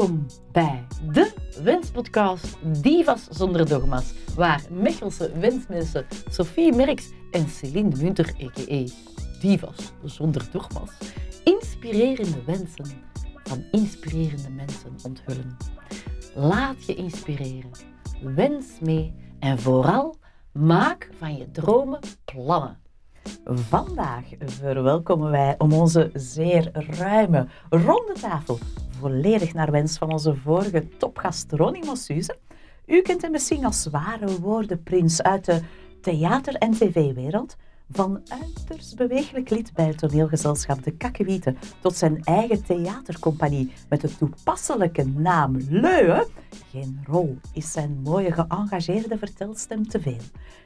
Welkom bij de Wenspodcast Divas zonder dogma's, waar Mechelse wensmensen Sophie Merks en Celine Munter, a.k.a. Divas zonder dogma's, inspirerende wensen van inspirerende mensen onthullen. Laat je inspireren, wens mee en vooral maak van je dromen plannen. Vandaag verwelkomen wij om onze zeer ruime ronde tafel, volledig naar wens van onze vorige topgast Ronnie. U kent hem misschien als zware woordenprins uit de theater- en tv-wereld. Van uiterst bewegelijk lid bij het toneelgezelschap De Kakkewieten tot zijn eigen theatercompagnie met de toepasselijke naam Leuwe. Geen rol is zijn mooie geëngageerde vertelstem te veel.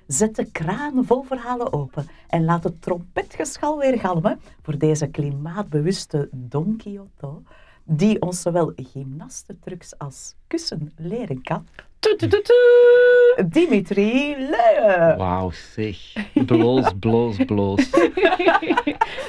Zet de kraan vol verhalen open en laat het trompetgeschal weer galmen voor deze klimaatbewuste Don Quixote, die ons zowel gymnastentrucs als kussen leren kan. Dimitri Leuwe. Wauw, zeg. Bloos, bloos, bloos.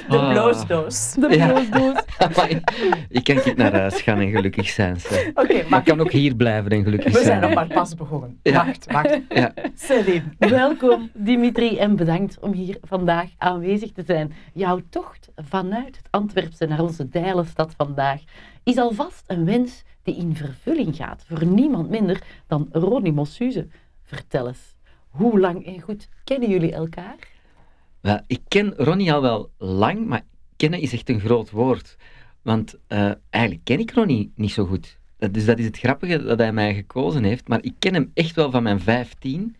De Ah. bloosdoos. De Ja. bloosdoos. ik kan niet naar huis gaan en gelukkig zijn. Oké, Maar maar ik kan ook hier blijven en gelukkig we zijn zijn. nog maar pas begonnen. Ja. Wacht, wacht. Ja. Celine. Welkom Dimitri en bedankt om hier vandaag aanwezig te zijn. Jouw tocht vanuit het Antwerpse naar onze Dijlenstad vandaag is alvast een wens die in vervulling gaat voor niemand minder dan Ronnie Mossuze. Vertel eens, hoe lang en goed kennen jullie elkaar? Wel, ik ken Ronnie al wel lang, maar kennen is echt een groot woord. Want eh, eigenlijk ken ik Ronnie niet zo goed. Dat- Dus dat is het grappige dat hij mij gekozen heeft. Maar ik ken hem echt wel van mijn 15.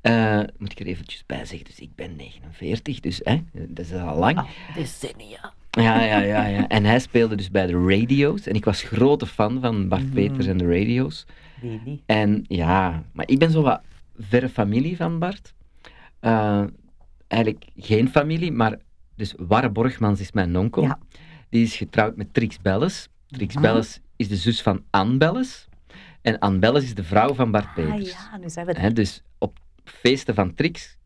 Eh, moet ik er eventjes bij zeggen. Dus ik ben 49, dus hè, dat is al lang. Al decennia. Ja, ja, ja, ja. En hij speelde dus bij de radio's. En ik was grote fan van Bart Mhm. Peters en de radio's. En ja, maar ik ben zo wat verre familie van Bart. Eh, eigenlijk geen familie, maar dus Warre Borgmans is mijn onkel. Ja. Die is getrouwd met Trix Belles. Trix Mhm. Belles is de zus van Anne Belles. En Anne Belles is de vrouw van Bart Ah Peters. ja, nu zijn we Hè, dus op feesten van Trix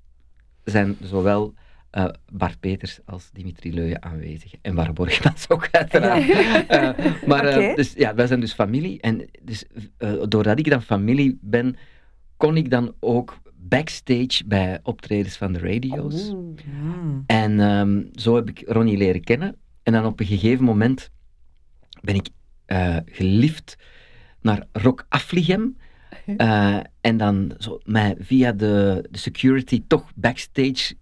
zijn zowel eh, Bart Peters als Dimitri Leuyen aanwezig. En Warre Borgmans ook uiteraard. Eh, maar eh, dus, ja, wij zijn dus familie. En dus, doordat ik dan familie ben, kon ik dan ook backstage bij optredens van de radio's. Oeh. En ehm, zo heb ik Ronnie leren kennen. En dan op een gegeven moment ben ik eh, geliefd naar Rock Afligem. Eh, en dan zo mij via de, de security toch backstage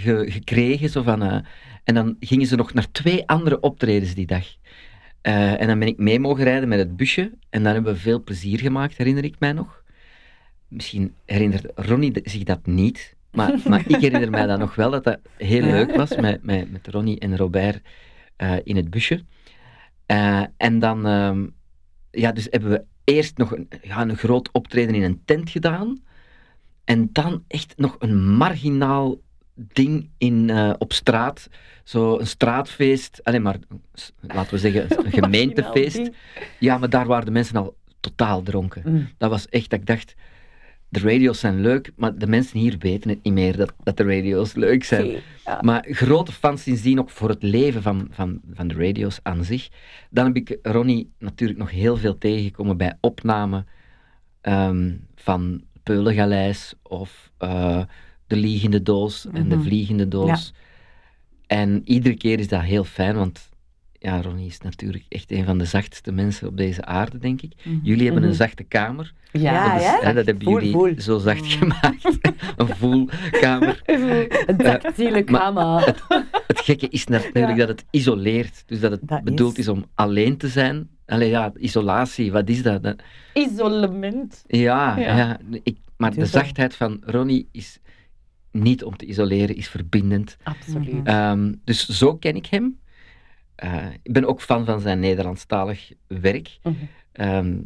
ge- gekregen. Zo van, eh, en dan gingen ze nog naar twee andere optredens die dag. Eh, en dan ben ik mee mogen rijden met het busje. En dan hebben we veel plezier gemaakt, herinner ik mij nog. Misschien herinnert Ronnie zich dat niet. Maar, maar ik herinner mij dat nog wel, dat dat heel leuk was met, met, met Ronnie en Robert eh, in het busje. En dan ehm, ja, dus hebben we eerst nog een, ja, een groot optreden in een tent gedaan. En dan echt nog een marginaal ding in, eh, op straat. Zo een straatfeest. Alleen maar, laten we zeggen, een gemeentefeest. Ja, maar daar waren de mensen al totaal dronken. Mm. Dat was echt dat ik dacht, de radio's zijn leuk, maar de mensen hier weten het niet meer dat, dat de radio's leuk zijn. Ja. Maar grote fans sindsdien ook voor het leven van, van, van de radio's aan zich. Dan heb ik Ronnie natuurlijk nog heel veel tegengekomen bij opnamen ehm, van Peulengaleis of eh, De Liegende Doos en De Mhm. Vliegende Doos. En iedere keer is dat heel fijn, want ja, Ronnie is natuurlijk echt een van de zachtste mensen op deze aarde, denk ik. Jullie hebben Mhm. een zachte kamer. Ja, dat, is- hè? dat hebben Voel, jullie voel. zo zacht gemaakt. een voelkamer. Een tactiele maar- kamer. Het gekke is natuurlijk Ja. dat het isoleert. Dus dat het Dat bedoeld is- is. om alleen te zijn. Allee, ja, isolatie, wat is dat? Dat- Isolement. ja, Ja. ja. ik, maar de zachtheid van Ronnie is niet om te isoleren, is verbindend. Absoluut. Mhm. Ehm, dus zo ken ik hem. Eh, ik ben ook fan van zijn Nederlandstalig werk. Mhm. Ehm,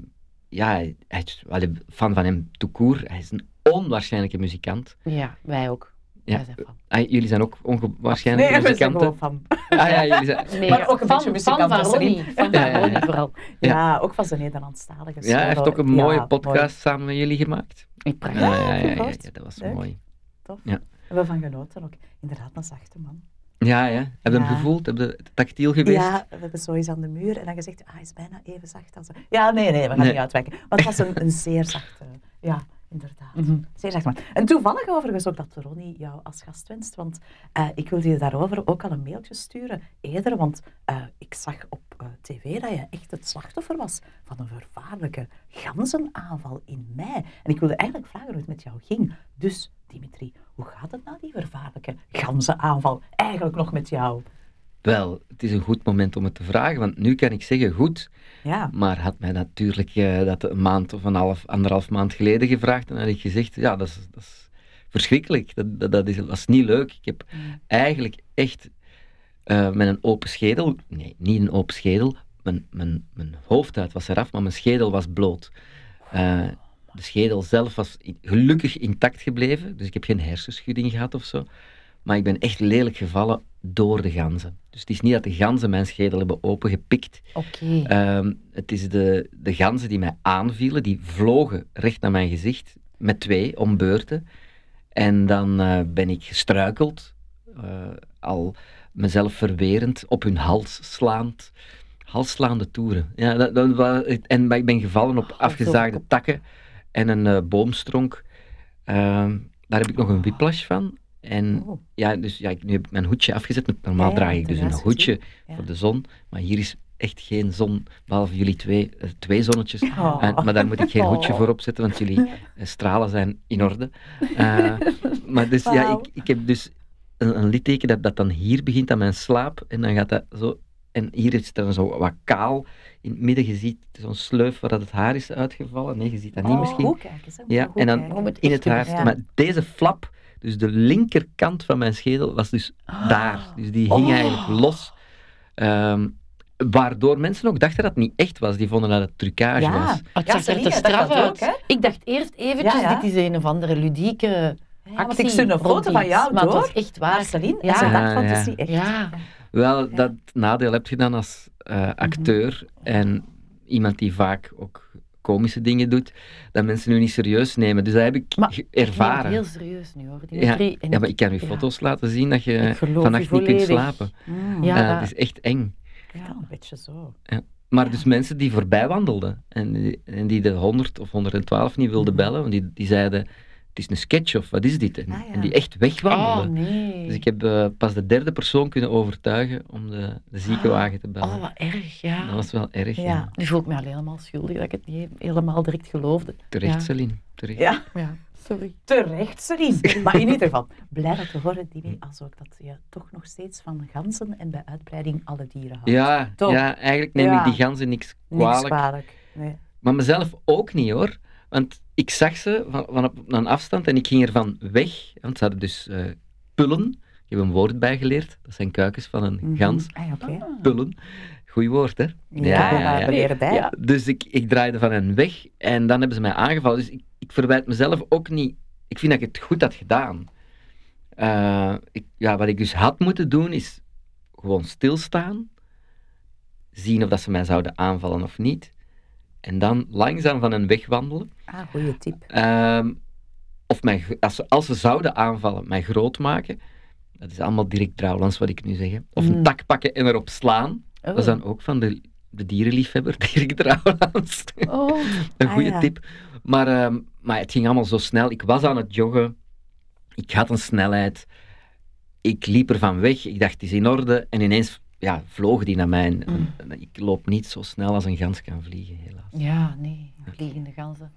ja, hij hij is wel een fan van hem tout court. Hij is een onwaarschijnlijke muzikant. Ja, wij ook. Ja. Wij zijn fan. Ah, jullie zijn ook onwaarschijnlijke Nee, we zijn muzikanten. gewoon fan. Ah ja, jullie zijn... Nee, Maar ook een fan, beetje fan muzikant van Ronnie. van ja, ja. Ronnie vooral. Ja, ook van zijn Nederlandstalige Ja, hij heeft ook een mooie Ja, podcast samen met jullie gemaakt. Ik praat. Ja, ja, ja, ja, vervolgd. ja, dat was Leuk. mooi. Tof. Ja. Hebben we van genoten ook. Inderdaad, een zachte man. Ja, ja. Heb je hem gevoeld? Heb je tactiel geweest? Ja, we hebben zo eens aan de muur en dan gezegd, ah, hij is bijna even zacht als... Ja, nee, nee, we gaan Nee. niet uitwijken. Maar het was een, een zeer zachte, ja, inderdaad. Mhm. Zeer zacht man. En toevallig overigens ook dat Ronnie jou als gast wenst, want eh, ik wilde je daarover ook al een mailtje sturen, eerder, want eh, ik zag op eh, tv dat je echt het slachtoffer was van een vervaarlijke ganzenaanval in mei. En ik wilde eigenlijk vragen hoe het met jou ging. Dus, Dimitri, hoe gaat het na die vervaarlijke ganzenaanval eigenlijk nog met jou? Wel, het is een goed moment om het te vragen, want nu kan ik zeggen goed, Ja. maar had mij natuurlijk eh, dat een maand of een half, anderhalf maand geleden gevraagd, dan had ik gezegd, ja, dat is, dat is verschrikkelijk, dat, dat, dat is, dat is niet leuk. Ik heb eigenlijk echt eh, met een open schedel, nee, niet een open schedel, mijn, mijn, mijn hoofdhuid was eraf, maar mijn schedel was bloot. Eh, de schedel zelf was gelukkig intact gebleven, dus ik heb geen hersenschudding gehad of zo. Maar ik ben echt lelijk gevallen door de ganzen. Dus het is niet dat de ganzen mijn schedel hebben opengepikt. Oké. Ehm, het is de, de ganzen die mij aanvielen, die vlogen recht naar mijn gezicht, met twee om beurten. En dan eh, ben ik gestruikeld, eh, al mezelf verwerend, op hun hals slaand. Halsslaande toeren. Ja, dat, dat, en maar ik ben gevallen op Oh, afgezaagde takken en een eh, boomstronk. Ehm, daar heb ik nog een whiplash van. En Oh. ja, dus ja, ik, nu heb ik mijn hoedje afgezet. Normaal Ja, draag ik dus een hoedje Ja. voor de zon. Maar hier is echt geen zon, behalve jullie twee, eh, twee zonnetjes. Oh. En- maar daar moet ik geen hoedje Oh. voor opzetten, want jullie eh, stralen zijn in orde. Eh, maar dus ja, ik, ik heb dus een, een litteken dat, dat dan hier begint aan mijn slaap. En dan gaat dat zo... En hier is het dan zo wat kaal in het midden. Je ziet zo'n sleuf waar dat het haar is uitgevallen. Nee, je ziet dat niet Oh, misschien. Goed kijken, ze. Ja, en dan kijken. In het haar. ja. Maar deze flap, dus de linkerkant van mijn schedel, was dus daar. Dus die hing Oh. eigenlijk los. Ehm, waardoor mensen ook dachten dat het niet echt was. Die vonden dat het trucage Ja. was. Het Ja, zag er te dat straf ook, uit. hè? Ik dacht eerst eventjes, Ja, ja. dit is een of andere ludieke actie ik een foto van jou Maar het door. was echt Maar waar. Celine, Ja. en ze dacht van, het Ja, is niet echt. Ja. Wel, Ja. dat nadeel heb je dan als eh, acteur en iemand die vaak ook komische dingen doet, dat mensen nu niet serieus nemen. Dus dat heb ik Maar ervaren. heel serieus nu hoor, Ja, ja, maar ik kan u ja. foto's laten zien dat je vannacht niet kunt slapen. Mm. Ja, Eh, dat- het is echt eng. Ja, een beetje zo. Maar Ja. dus mensen die voorbij wandelden en die, en die de 100 of 112 niet wilden Mhm. bellen, want die, die zeiden, het is een sketch of wat is dit? En, Ah, ja. en die echt Oh wegwandelden. nee. Dus ik heb eh, pas de derde persoon kunnen overtuigen om de, de ziekenwagen te bellen. Oh, wat erg, ja. Dat was wel erg, ja. Ja. Nu voel ik me alleen helemaal schuldig dat ik het niet helemaal direct geloofde. Terecht, Ja. Celine. Terecht. Ja, Ja, sorry. terecht, Celine. Maar in ieder geval, blij dat te horen, Dimi, als ook dat je toch nog steeds van ganzen en bij uitbreiding alle dieren houdt. Ja, Toch? ja, eigenlijk neem Ja. ik die ganzen niks Niks kwalijk. kwalijk. Nee. Maar mezelf ook niet hoor. Want ik zag ze van, van op een afstand en ik ging ervan weg. Want ze hadden dus eh, pullen. Ik heb een woord bijgeleerd. Dat zijn kuikens van een Mhm. gans. Ah, oké. Pullen. Goeie woord, hè? Ja, ja, leren bij. Ja. Dus ik, ik draaide van hen weg en dan hebben ze mij aangevallen. Dus ik, ik verwijt mezelf ook niet. Ik vind dat ik het goed had gedaan. Eh, ik, ja, wat ik dus had moeten doen is gewoon stilstaan, zien of dat ze mij zouden aanvallen of niet, en dan langzaam van hen wegwandelen. Ah, goede tip. Ehm, of mij, als, ze, als ze zouden aanvallen, mij groot maken. Dat is allemaal direct trouwens wat ik nu zeg. hè. Of een Mm. tak pakken en erop slaan. Oh. Dat is dan ook van de, de dierenliefhebber, Dirk Trouwlands. Oh. Een Ah, goede ja. tip. Maar, ehm, maar het ging allemaal zo snel. Ik was aan het joggen. Ik had een snelheid. Ik liep er van weg. Ik dacht, het is in orde. En ineens ja, vloog die naar mij. En- Mm. en ik loop niet zo snel als een gans kan vliegen, helaas. Ja, nee. Vliegende ganzen.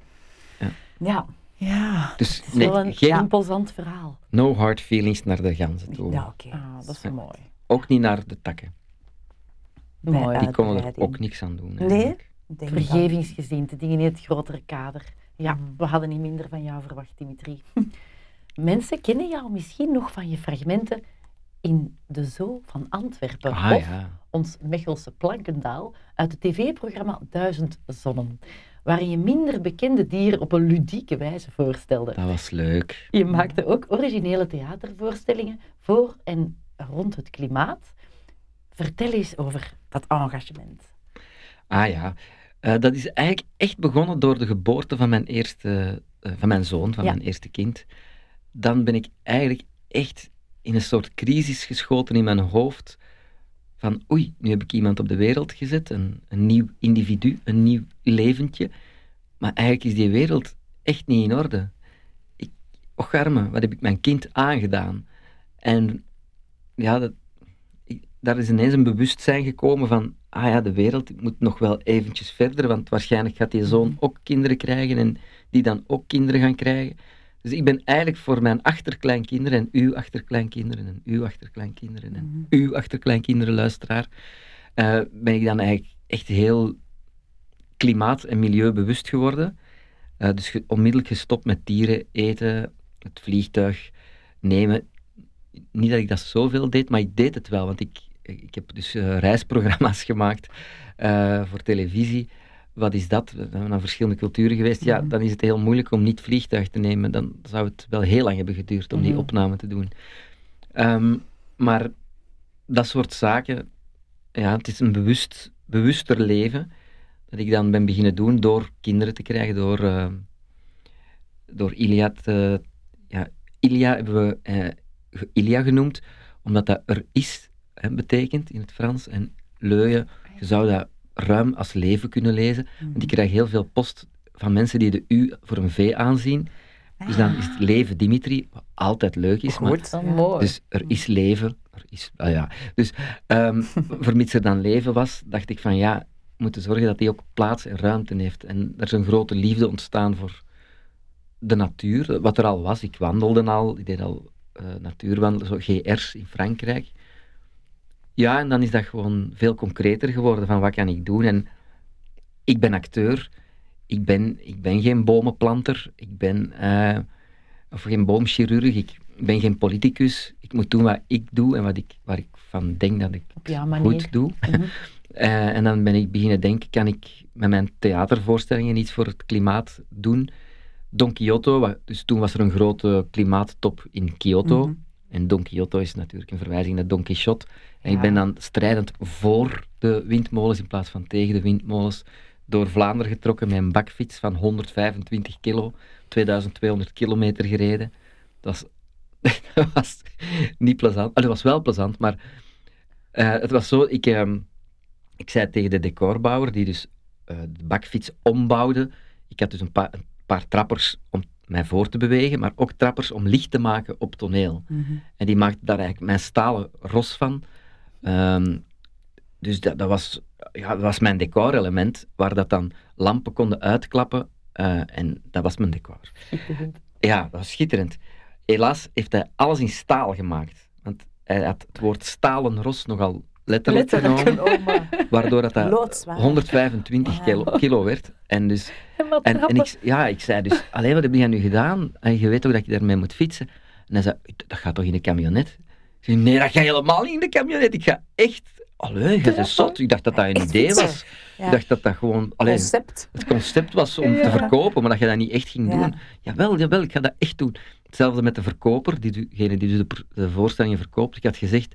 Ja, Ja. Dus Het is nee, wel een geen, imposant verhaal. no hard feelings naar de ganzen toe. ja oké. Ah, dat is Ja. mooi. Ook niet naar de takken. Mooi. Die konden er ook niks aan doen. Nee? eigenlijk. Dat- Vergevingsgezind, de dingen in het grotere kader. Ja, Mm. we hadden niet minder van jou verwacht, Dimitri. Mensen kennen jou misschien nog van je fragmenten in de Zoo van Antwerpen. Ah of ja. ons Mechelse Plankendaal uit het tv-programma Duizend Zonnen. Waarin je minder bekende dieren op een ludieke wijze voorstelde. Dat was leuk. Je maakte ook originele theatervoorstellingen voor en rond het klimaat. Vertel eens over dat engagement. Ah ja, Eh, dat is eigenlijk echt begonnen door de geboorte van mijn eerste, eh, van mijn zoon, van Ja. mijn eerste kind. Dan ben ik eigenlijk echt in een soort crisis geschoten in mijn hoofd. Van oei, nu heb ik iemand op de wereld gezet, een, een nieuw individu, een nieuw leventje. Maar eigenlijk is die wereld echt niet in orde. Ik, och arme, wat heb ik mijn kind aangedaan? En ja, dat, ik- daar is ineens een bewustzijn gekomen van, ah ja, de wereld moet nog wel eventjes verder, want waarschijnlijk gaat die zoon ook kinderen krijgen en die dan ook kinderen gaan krijgen. Dus ik ben eigenlijk voor mijn achterkleinkinderen en uw achterkleinkinderen en uw achterkleinkinderen en uw achterkleinkinderen, luisteraar, eh, ben ik dan eigenlijk echt heel klimaat- en milieubewust geworden. Eh, dus ge- onmiddellijk gestopt met dieren eten, het vliegtuig nemen. Niet dat ik dat zoveel deed, maar ik deed het wel, want ik, ik heb dus eh, reisprogramma's gemaakt voor televisie. Wat is dat? We zijn naar verschillende culturen geweest. Ja, dan is het heel moeilijk om niet vliegtuig te nemen. Dan zou het wel heel lang hebben geduurd om die Mhm. opname te doen. Ehm, maar dat soort zaken, ja, het is een bewust, bewuster leven dat ik dan ben beginnen doen door kinderen te krijgen, door, eh, door Ilia te... Ja, Ilia hebben we eh, ge- Ilia genoemd, omdat dat er is hè, betekent in het Frans. En leuien, je zou dat ruim als leven kunnen lezen. Want ik krijg heel veel post van mensen die de U voor een V aanzien. Dus dan is het leven Dimitri, wat altijd leuk is. maar Goed. Ja. mooi. dus er is leven. Er is, ah ja. Dus ehm vermits er dan leven was, dacht ik van ja, we moeten zorgen dat die ook plaats en ruimte heeft. En er is een grote liefde ontstaan voor de natuur, wat er al was. Ik wandelde al, ik deed al eh natuurwandelen, zo GR's in Frankrijk. Ja, en dan is dat gewoon veel concreter geworden van wat kan ik doen. En ik ben acteur, ik ben, ik ben geen bomenplanter, ik ben, eh, of geen boomchirurg, ik ben geen politicus. Ik moet doen wat ik doe en wat ik, waar ik van denk dat ik goed doe. Mhm. Eh, en dan ben ik beginnen denken, kan ik met mijn theatervoorstellingen iets voor het klimaat doen? Don Quixote, dus toen was er een grote klimaattop in Kyoto. Mhm. En Don Quixote is natuurlijk een verwijzing naar Don Quixote. En ik ben dan strijdend voor de windmolens in plaats van tegen de windmolens door Vlaanderen getrokken met een bakfiets van 125 kilo, 2200 kilometer gereden. Dat was, dat was niet plezant. Dat was wel plezant, maar eh, het was zo, ik, ehm, ik zei tegen de decorbouwer, die dus eh, de bakfiets ombouwde, ik had dus een, paar een paar trappers om mij voor te bewegen, maar ook trappers om licht te maken op toneel. Mhm. En die maakte daar eigenlijk mijn stalen ros van. Ehm, dus dat, dat, was, ja, dat was mijn decorelement, waar dat dan lampen konden uitklappen. eh, en dat was mijn decor. Ja, dat was schitterend. Helaas heeft hij alles in staal gemaakt. Want hij had het woord stalen ros nogal letterlijk, Letterlijk genomen, waardoor dat, dat Loodzwaar. 125 kilo, kilo werd. En dus En ik, ja, ik zei dus, allee, wat heb jij nu gedaan? En je weet toch dat je daarmee moet fietsen? En hij zei, dat gaat toch in de camionet? Zei, nee, dat gaat helemaal niet in de camionet. Ik ga echt, allee, je bent zot. Ik dacht dat dat een Echt idee was. Ja. Ik dacht dat dat gewoon, allee, Concept. het concept was om Ja. te verkopen, maar dat je dat niet echt ging Ja. doen. Jawel, jawel, ik ga dat echt doen. Hetzelfde met de verkoper, die, degene die dus de voorstellingen verkoopt. Ik had gezegd,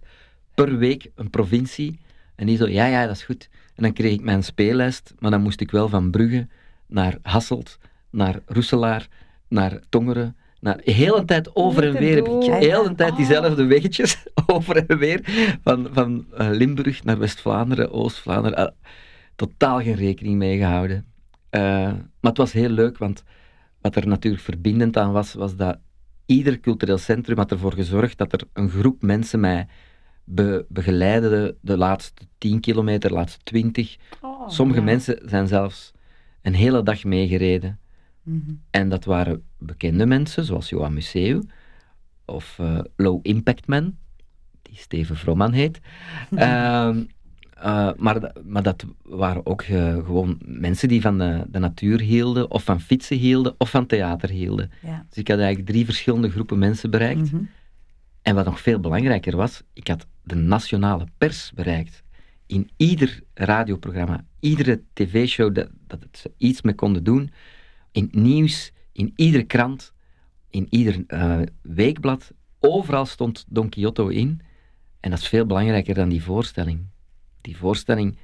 per week een provincie. En die zo, ja, ja, dat is goed. En dan kreeg ik mijn speellijst, maar dan moest ik wel van Brugge naar Hasselt, naar Roeselaar, naar Tongeren, de hele tijd over en weer heb ik doen. de hele tijd Oh. diezelfde weggetjes over en weer van, van eh, Limburg naar West-Vlaanderen, Oost-Vlaanderen. Eh, totaal geen rekening mee gehouden. Eh, maar het was heel leuk, want wat er natuurlijk verbindend aan was, was dat ieder cultureel centrum had ervoor gezorgd dat er een groep mensen mij be begeleidde de, de laatste 10 kilometer, de laatste 20. Oh, Sommige ja. mensen zijn zelfs een hele dag meegereden. Mhm. En dat waren bekende mensen, zoals Johan Museu, of eh, Low Impact Man, die Steven Vromman heet. Ehm, eh, maar, maar dat waren ook eh, gewoon mensen die van de, de natuur hielden, of van fietsen hielden, of van theater hielden. Ja. Dus ik had eigenlijk drie verschillende groepen mensen bereikt. Mhm. En wat nog veel belangrijker was, ik had de nationale pers bereikt. In ieder radioprogramma, iedere tv-show dat, dat het ze iets mee konden doen, in het nieuws, in iedere krant, in ieder eh, weekblad, overal stond Don Quixote in. En dat is veel belangrijker dan die voorstelling. Die voorstelling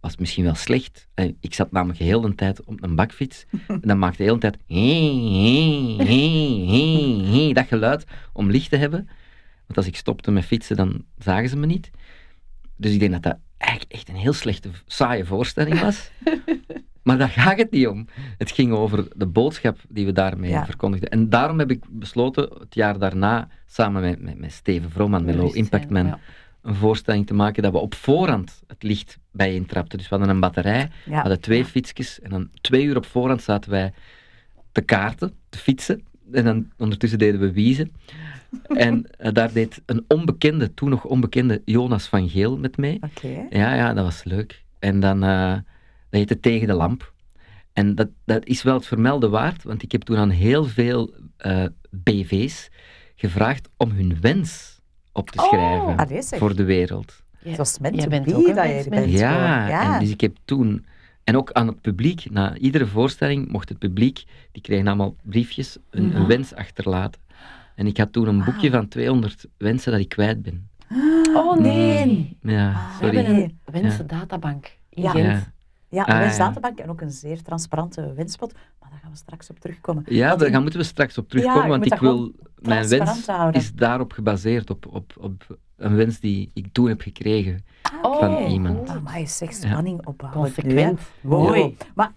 was misschien wel slecht. Eh, Ik zat namelijk heel de tijd op een bakfiets. En dan maakte de hele tijd hee, hee, hee, hee, hee, dat geluid om licht te hebben. Want als ik stopte met fietsen, dan zagen ze me niet. Dus ik denk dat dat eigenlijk echt een heel slechte, saaie voorstelling was. maar daar gaat het niet om. Het ging over de boodschap die we daarmee Ja. verkondigden. En daarom heb ik besloten het jaar daarna, samen met, met, met Steven Vrooman, met Low Impact Man, ja. een voorstelling te maken dat we op voorhand het licht bij intrapten. Dus we hadden een batterij, we Ja. hadden twee fietsjes en dan twee uur op voorhand zaten wij te kaarten, te fietsen. En dan ondertussen deden we wiezen. En eh, daar deed een onbekende, toen nog onbekende Jonas van Geel met mee. Oké. Ja, ja, dat was leuk. En dan, eh dat heette Tegen de Lamp. En dat, dat is wel het vermelden waard, want ik heb toen aan heel veel eh, BV's gevraagd om hun wens op te Oh. schrijven zeg. voor de wereld. Ja, meant jij to bent be ook een dat je bent. Ja, Ja. en dus ik heb toen, en ook aan het publiek, na iedere voorstelling mocht het publiek, die kregen allemaal briefjes, een, een wens achterlaten. En ik had toen een boekje Wauw. van 200 wensen dat ik kwijt ben. Oh nee. Ja, Ah, We hebben sorry. een wensendatabank in Ja. Gent. Ja, Ja, Ah, een ja. wensdatabank en ook een zeer transparante wenspot. Maar daar gaan we straks op terugkomen. ja Want daar in- gaan moeten we straks op terugkomen, je want ik wil, mijn wens houden. is daarop gebaseerd, op, op, op een wens die ik toen heb gekregen. Oh, Van iemand. goed. Amai, zeg, spanning opbouwen. Consequent. Mooi. Ja. Maar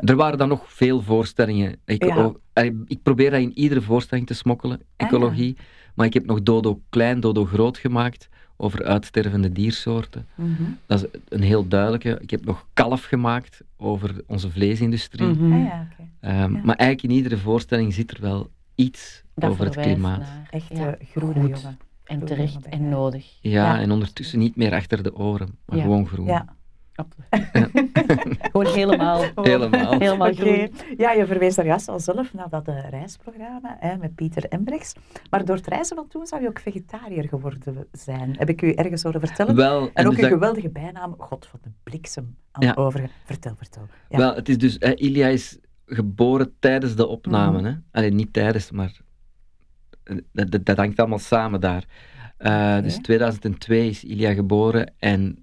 Er waren dan nog veel voorstellingen. Ik, Ja. oh, eh, ik probeer dat in iedere voorstelling te smokkelen, ja. ecologie. Maar ik heb nog Dodo klein, Dodo groot gemaakt over uitstervende diersoorten. Mhm. Dat is een heel duidelijke. Ik heb nog Kalf gemaakt over onze vleesindustrie. Mhm. Ah, ja, oké. Ehm, Ja. Maar eigenlijk in iedere voorstelling zit er wel iets Dat over het klimaat. naar- Echt ja, eh, groene jongen. En terecht en nodig. Ja, Ja. en ondertussen niet meer achter de oren, maar Ja. gewoon groen. Ja. Gewoon helemaal. Helemaal. Helemaal groen. Ja, je verwees daar juist al zelf naar dat eh, reisprogramma hè, met Pieter Embrechts. Maar door het reizen van toen zou je ook vegetariër geworden zijn. Heb ik u ergens horen vertellen? Wel, en ook dus een dat- geweldige bijnaam, God van de bliksem, aan Ja. over. Vertel, vertel. Ja. Wel, het is dus, eh, Ilia is geboren tijdens de opname. Mhm. hè? Allee, niet tijdens, maar eh, dat, dat, dat hangt allemaal samen daar. Eh, Oké. Dus 2002 is Ilia geboren en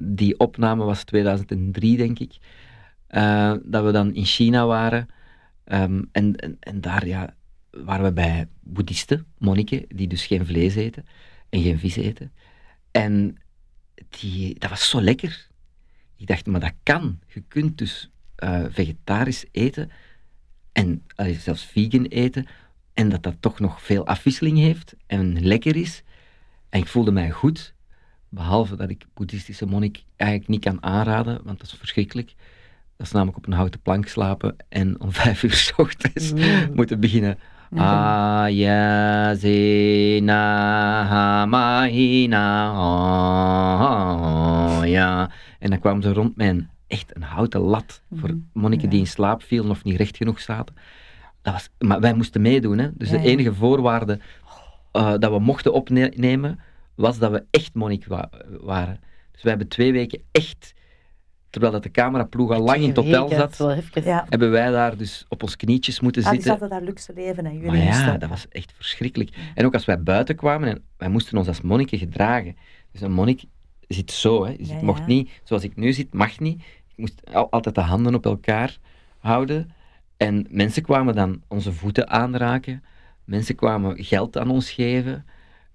die opname was 2003, denk ik. Eh, dat we dan in China waren. Ehm, en, en, daar ja, waren we bij boeddhisten, monniken, die dus geen vlees eten en geen vis eten. En die, dat was zo lekker. Ik dacht, maar dat kan. Je kunt dus eh, vegetarisch eten en zelfs vegan eten en dat dat toch nog veel afwisseling heeft en lekker is. En ik voelde mij goed, behalve dat ik boeddhistische monnik eigenlijk niet kan aanraden, want dat is verschrikkelijk. Dat is namelijk op een houten plank slapen en om vijf uur 's ochtends Mm. moeten beginnen. Hamahina ja. En dan kwamen ze rond een, echt een houten lat voor Mhm. monniken die in slaap vielen of niet recht genoeg zaten. Dat was, maar wij moesten meedoen. Hè? Dus Ja, de enige voorwaarde eh, dat we mochten opnemen, was dat we echt monnik wa- waren. Dus wij hebben twee weken echt, terwijl dat de cameraploeg al lang in het hotel Weken, zat, zo even- Ja. hebben wij daar dus op ons knietjes moeten Ah, die zitten. zaten daar luxe leven en jullie Maar ja, dat was echt verschrikkelijk. En ook als wij buiten kwamen, en wij moesten ons als monniken gedragen. Dus een monnik zit zo, hè. Dus Ja, ik mocht ja. niet, zoals ik nu zit, mag niet. Ik moest al- altijd de handen op elkaar houden. En mensen kwamen dan onze voeten aanraken. Mensen kwamen geld aan ons geven.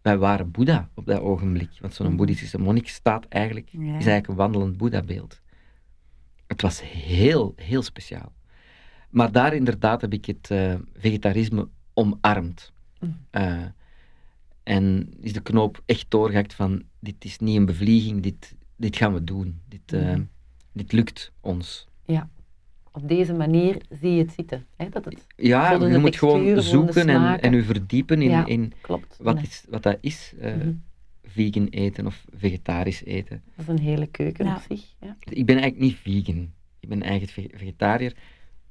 Wij waren Boeddha op dat ogenblik. Want zo'n Mhm. boeddhistische monnik staat eigenlijk, Ja. is eigenlijk een wandelend Boeddha-beeld. Het was heel, heel speciaal. Maar daar inderdaad heb ik het eh, vegetarisme omarmd. Mhm. Eh, en is de knoop echt doorgehakt van, dit is niet een bevlieging, dit, dit gaan we doen. Dit, eh, Mhm. dit lukt ons. Op deze manier zie je het zitten. Hè? Dat het Ja, je moet textuur, gewoon zoeken en, en je verdiepen in, Ja. in klopt. wat, Nee. is, wat dat is, eh, Mhm. vegan eten of vegetarisch eten. Dat is een hele keuken Ja. op zich. Ja. Ik ben eigenlijk niet vegan. Ik ben eigenlijk vege- vegetariër,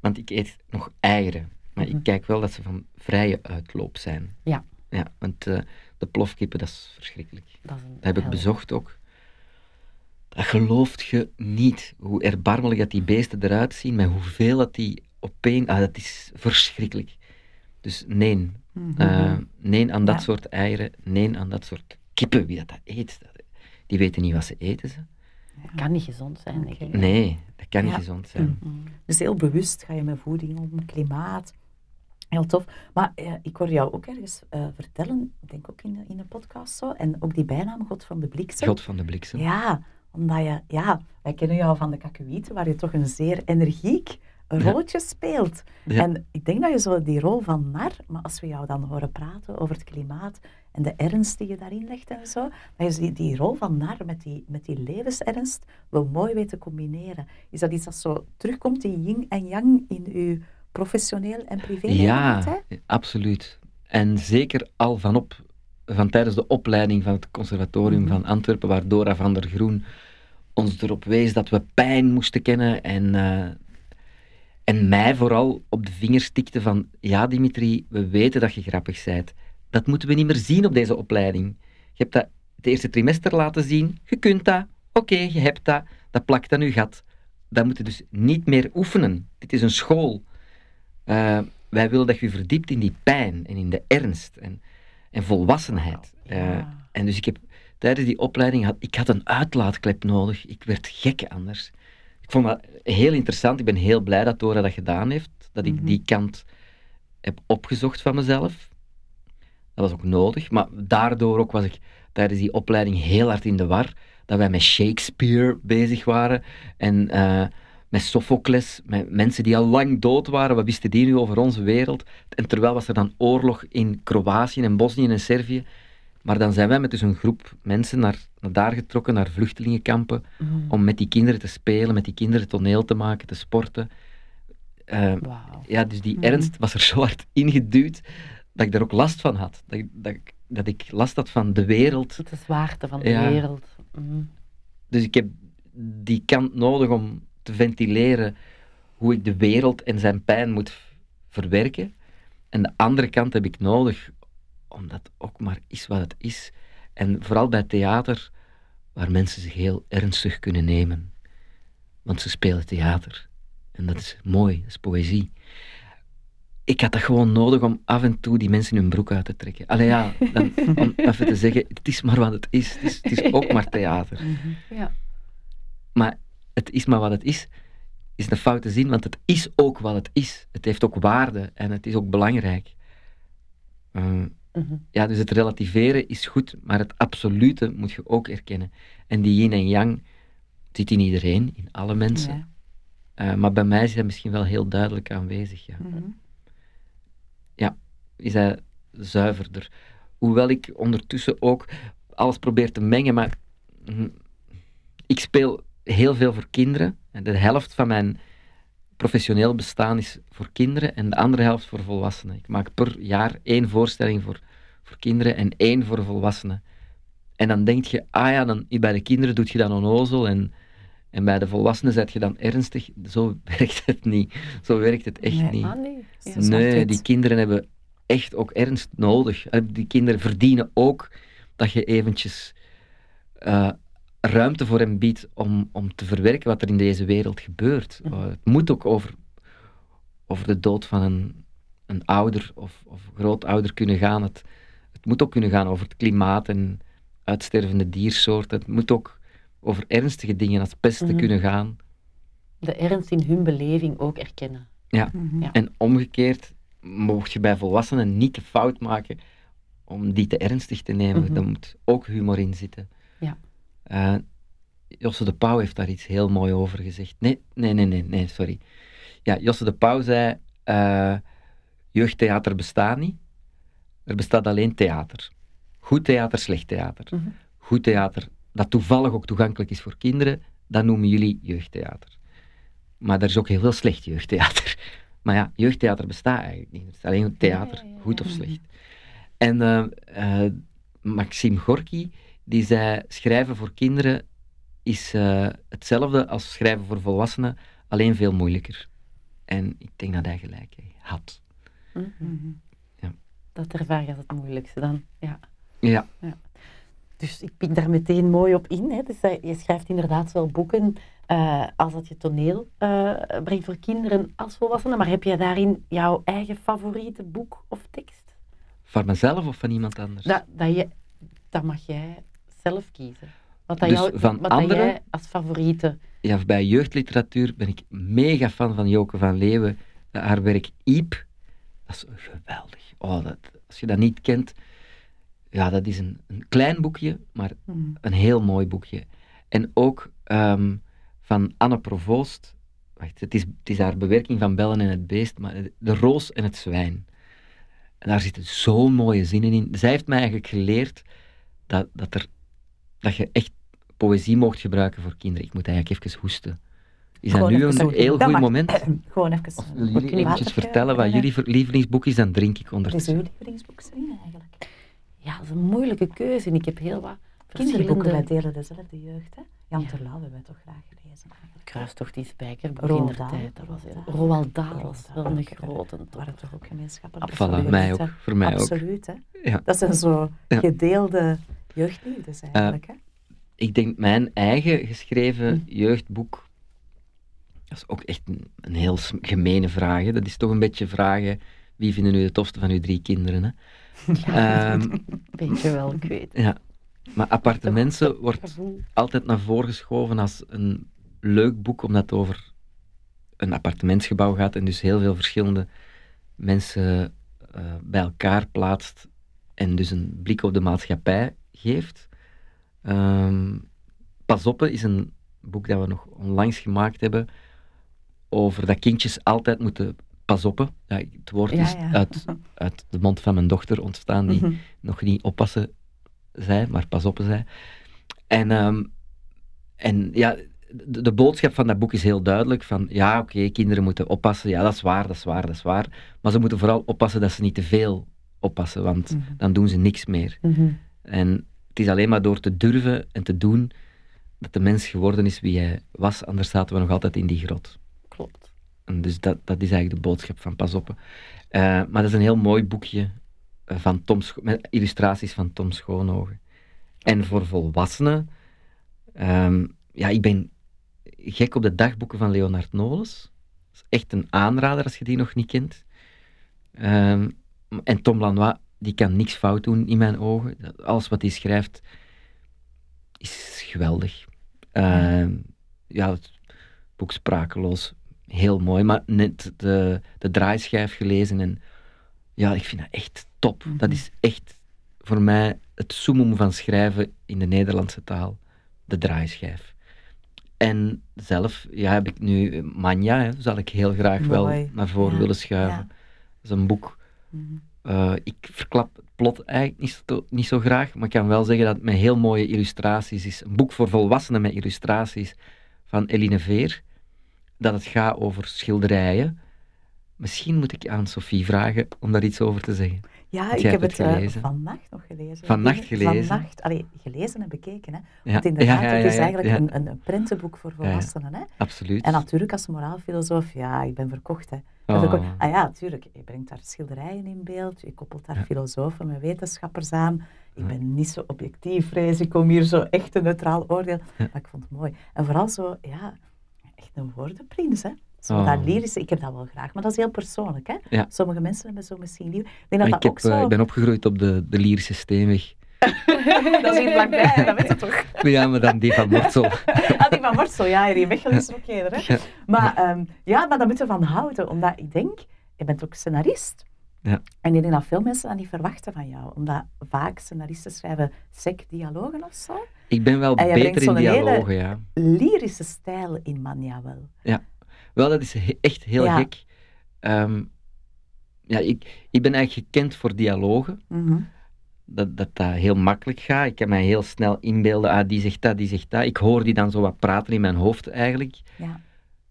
want ik eet nog eieren. Maar Mhm. ik kijk wel dat ze van vrije uitloop zijn. Ja. Ja, want eh, de plofkippen, dat is verschrikkelijk. Dat, is een Dat heb ik bezocht ook. Dat gelooft je niet, hoe erbarmelijk dat die beesten eruit zien, met hoeveel dat die opeen... Ah, dat is verschrikkelijk. Dus nee, Mhm. eh, nee aan dat Ja. soort eieren, nee aan dat soort kippen, wie dat, dat eet. dat- Die weten niet wat ze eten, ze. Dat kan niet gezond zijn, denk ik. Nee, dat kan niet gezond zijn. Mm. Dus heel bewust ga je met voeding om, klimaat. Heel tof. Maar eh, ik hoor jou ook ergens eh, vertellen, ik denk ook in, in een podcast zo, en ook die bijnaam God van de Bliksem. God van de bliksem. Ja, omdat je, ja, wij kennen jou van de Kakkewieten, waar je toch een zeer energiek rolletje speelt. Ja. En ik denk dat je zo die rol van nar, maar als we jou dan horen praten over het klimaat en de ernst die je daarin legt en zo, dat je die, die rol van nar met die, met die levensernst wel mooi weet te combineren. Is dat iets dat zo terugkomt, die yin en yang in uw professioneel en privé Ja, absoluut. En zeker al vanop, van tijdens de opleiding van het conservatorium Mhm. van Antwerpen, waar Dora van der Groen ons erop wees dat we pijn moesten kennen en, eh, en mij vooral op de vingers tikte van ja Dimitri, we weten dat je grappig bent. Dat moeten we niet meer zien op deze opleiding. Je hebt dat het eerste trimester laten zien, je kunt dat, oké, je hebt dat, dat plakt aan je gat. Dat moet je dus niet meer oefenen. Dit is een school. Eh, wij willen dat je je verdiept in die pijn en in de ernst en, en volwassenheid. Eh, Ja. en dus ik heb tijdens die opleiding, had, ik had een uitlaatklep nodig. Ik werd gek anders. Ik vond dat heel interessant. Ik ben heel blij dat Dora dat gedaan heeft. Dat ik Mhm. die kant heb opgezocht van mezelf. Dat was ook nodig. Maar daardoor ook was ik tijdens die opleiding heel hard in de war. Dat wij met Shakespeare bezig waren. En eh, met Sophocles, met mensen die al lang dood waren. Wat wisten die nu over onze wereld? En terwijl was er dan oorlog in Kroatië en Bosnië en Servië. Maar dan zijn wij met dus een groep mensen naar, naar daar getrokken, naar vluchtelingenkampen, Mm. om met die kinderen te spelen, met die kinderen toneel te maken, te sporten. Eh, ja, dus die Mhm. ernst was er zo hard ingeduwd dat ik daar ook last van had. Dat ik, dat dat ik last had van de wereld. De zwaarte van de Ja. wereld. Mhm. Dus ik heb die kant nodig om te ventileren hoe ik de wereld en zijn pijn moet verwerken. En de andere kant heb ik nodig omdat ook maar is wat het is. En vooral bij theater, waar mensen zich heel ernstig kunnen nemen. Want ze spelen theater. En dat is mooi, dat is poëzie. Ik had dat gewoon nodig om af en toe die mensen hun broek uit te trekken. Allee ja, dan, om even te zeggen, het is maar wat het is. Het is, het is ook maar theater. Mhm. Ja. Maar het is maar wat het is, is een foute zin, want het is ook wat het is. Het heeft ook waarde en het is ook belangrijk. Mhm. ja, dus het relativeren is goed, maar het absolute moet je ook erkennen. En die yin en yang zit in iedereen, in alle mensen. Ja. Eh, maar bij mij is dat misschien wel heel duidelijk aanwezig. Ja. Mhm. Is hij zuiverder. Hoewel ik ondertussen ook alles probeer te mengen, maar mm, ik speel heel veel voor kinderen. En de helft van mijn professioneel bestaan is voor kinderen en de andere helft voor volwassenen. Ik maak per jaar één voorstelling voor, voor kinderen en één voor volwassenen. En dan denk je, ah ja, dan, bij de kinderen doe je dan onnozel en, en bij de volwassenen zet je dan ernstig. Zo werkt het niet. Zo werkt het echt Nee. niet. Ah. Ja. Nee, die kinderen hebben echt ook ernst nodig. Eh, Die kinderen verdienen ook dat je eventjes eh, ruimte voor hen biedt om, om te verwerken wat er in deze wereld gebeurt. Mhm. Eh, het moet ook over, over de dood van een, een ouder of, of grootouder kunnen gaan. Het, het moet ook kunnen gaan over het klimaat en uitstervende diersoorten. Het moet ook over ernstige dingen als pesten Mhm. kunnen gaan. De ernst in hun beleving ook erkennen. Mhm. Ja. En omgekeerd mocht je bij volwassenen niet de fout maken om die te ernstig te nemen. Mhm. Daar moet ook humor in zitten. Ja. Eh, Josse de Pauw heeft daar iets heel mooi over gezegd. Nee, nee, nee, nee, nee sorry. Ja, Josse de Pauw zei, eh, jeugdtheater bestaat niet. Er bestaat alleen theater. Goed theater, slecht theater. Mhm. Goed theater dat toevallig ook toegankelijk is voor kinderen, dat noemen jullie jeugdtheater. Maar er is ook heel veel slecht jeugdtheater. Maar ja, jeugdtheater bestaat eigenlijk niet. Het is alleen theater, goed of slecht. En eh, Maxime Gorky, die zei, schrijven voor kinderen is eh, hetzelfde als schrijven voor volwassenen, alleen veel moeilijker. En ik denk dat hij gelijk had. Mhm. Mhm. Dat ervaar je als het moeilijkste dan. Ja. Ja, Dus ik pik daar meteen mooi op in. Hè. Dus je schrijft inderdaad wel boeken eh, als dat je toneel eh, brengt voor kinderen als volwassenen. Maar heb je daarin jouw eigen favoriete boek of tekst? van mezelf of van iemand anders? Dat, dat, je, dat mag jij zelf kiezen. Wat, dat Dus jou, van wat anderen? jij als favoriete... ja, bij jeugdliteratuur ben ik mega fan van Joke van Leeuwen. Haar werk Iep Dat is geweldig. Oh, dat, als je dat niet kent, ja, dat is een, een klein boekje, maar Mhm. een heel mooi boekje. En ook ehm, van Anne Provoost, wacht, het is, het is haar bewerking van Bellen en het Beest, maar De Roos en het Zwijn. En daar zitten zo'n mooie zinnen in. Zij heeft mij eigenlijk geleerd dat, dat, er, dat je echt poëzie mocht gebruiken voor kinderen. Ik moet eigenlijk even hoesten. Is dat nu een zo- heel goed moment? Gewoon even. Of willen jullie eventjes vertellen wat jullie lievelingsboek is? Dan drink ik Wat is uw lievelingsboek, eigenlijk? Ja, dat is een moeilijke keuze en ik heb heel wat Kinderboeken, wij delen dezelfde jeugd, hè? Jan Ja. Terlouw hebben wij toch graag gelezen, eigenlijk. Kruistocht in de Dahl. tijd. Dat was. Roald Dahl. Was wel een grote waren toch ook gemeenschappelijke Voilà, mij ook. Voor mij ook. Absoluut, hè? Ja. Dat zijn zo Ja. gedeelde jeugdliefdes, eigenlijk, hè? ik denk mijn eigen geschreven Hm. jeugdboek. Dat is ook echt een, een heel gemene vraag. hè. Dat is toch een beetje vragen. Wie vinden u de tofste van uw drie kinderen? Hè? Ehm, Weet je wel, ik weet. ja. Maar Appartementen wordt altijd naar voren geschoven als een leuk boek, omdat het over een appartementsgebouw gaat en dus heel veel verschillende mensen eh, bij elkaar plaatst en dus een blik op de maatschappij geeft. Ehm Pas op is een boek dat we nog onlangs gemaakt hebben over dat kindjes altijd moeten pas op. Ja, het woord Ja, is ja. Uit, uit de mond van mijn dochter ontstaan, die Mhm. nog niet oppassen zei, maar pas op zei. En, ehm, en ja, de, de boodschap van dat boek is heel duidelijk: van ja, oké, kinderen moeten oppassen. Ja, dat is waar, dat is waar, dat is waar. Maar ze moeten vooral oppassen dat ze niet te veel oppassen, want Mhm. dan doen ze niks meer. Mhm. En het is alleen maar door te durven en te doen dat de mens geworden is wie hij was, anders zaten we nog altijd in die grot. Klopt. En dus dat, dat is eigenlijk de boodschap van Pas op. Eh, maar dat is een heel mooi boekje eh, van Tom Scho- met illustraties van Tom Schoonogen. En voor volwassenen, ehm, ja, ik ben gek op de dagboeken van Leonard Nolens. Dat is echt een aanrader als je die nog niet kent. Ehm, en Tom Lanois, die kan niks fout doen in mijn ogen. Alles wat hij schrijft is geweldig. Ehm, ja, het boek Sprakeloos, heel mooi, maar net de, de draaischijf gelezen en ja, ik vind dat echt top. Dat is echt voor mij het summum van schrijven in de Nederlandse taal, de draaischijf. En zelf ja, heb ik nu eh, Manja, hè, zal ik heel graag wel naar voren ja, willen schuiven. ja. Dat is een boek Mhm. Eh, ik verklap het plot eigenlijk niet zo, niet zo graag, maar ik kan wel zeggen dat het met heel mooie illustraties is. Een boek voor volwassenen met illustraties van Eline Veer. Dat het gaat over schilderijen. Misschien moet ik aan Sophie vragen om daar iets over te zeggen. Ja, ik heb het het eh, vannacht nog gelezen. Vannacht gelezen? Vannacht, allee, gelezen en bekeken. Hè. Ja, Want inderdaad, ja, ja, het is eigenlijk. Een, een, een prentenboek voor volwassenen. Hè. Absoluut. En natuurlijk als moraalfilosoof, ja, ik ben verkocht. Hè. Oh. verkocht. Ah ja, natuurlijk, je brengt daar schilderijen in beeld, je koppelt daar filosofen met wetenschappers aan. Ik ben niet zo objectief, vrees ik, om hier zo echt een neutraal oordeel. Maar ik vond het mooi. En vooral zo, ja, echt een woordenprins, hè. Zo Oh. dat lyrische, ik heb dat wel graag, maar dat is heel persoonlijk, hè. Ja. Sommige mensen hebben zo misschien lief. Ik denk dat ik, dat heb, ook eh, zo... ik ben opgegroeid op de, de lyrische steenweg. dat is hier vlakbij, dat weet je toch? Ja, maar dan die van Mortsel. Ah, die van Morsel, ja, hier in Mechelen is er ook een, hè. Ja. Maar ehm, ja, maar daar moeten we van houden, omdat ik denk, je bent ook scenarist. Ja. En ik denk dat veel mensen dat niet verwachten van jou, omdat vaak scenaristen schrijven sec-dialogen of zo. Ik ben wel beter brengt in zo'n hele- dialogen, ja. Lyrische stijl in Manja wel. Wel, dat is he- echt heel Ja. gek. Ehm, ja, ik, ik ben eigenlijk gekend voor dialogen. Mhm. Dat, dat dat heel makkelijk gaat. Ik kan mij heel snel inbeelden, ah, die zegt dat, die zegt dat. Ik hoor die dan zo wat praten in mijn hoofd eigenlijk. Ja.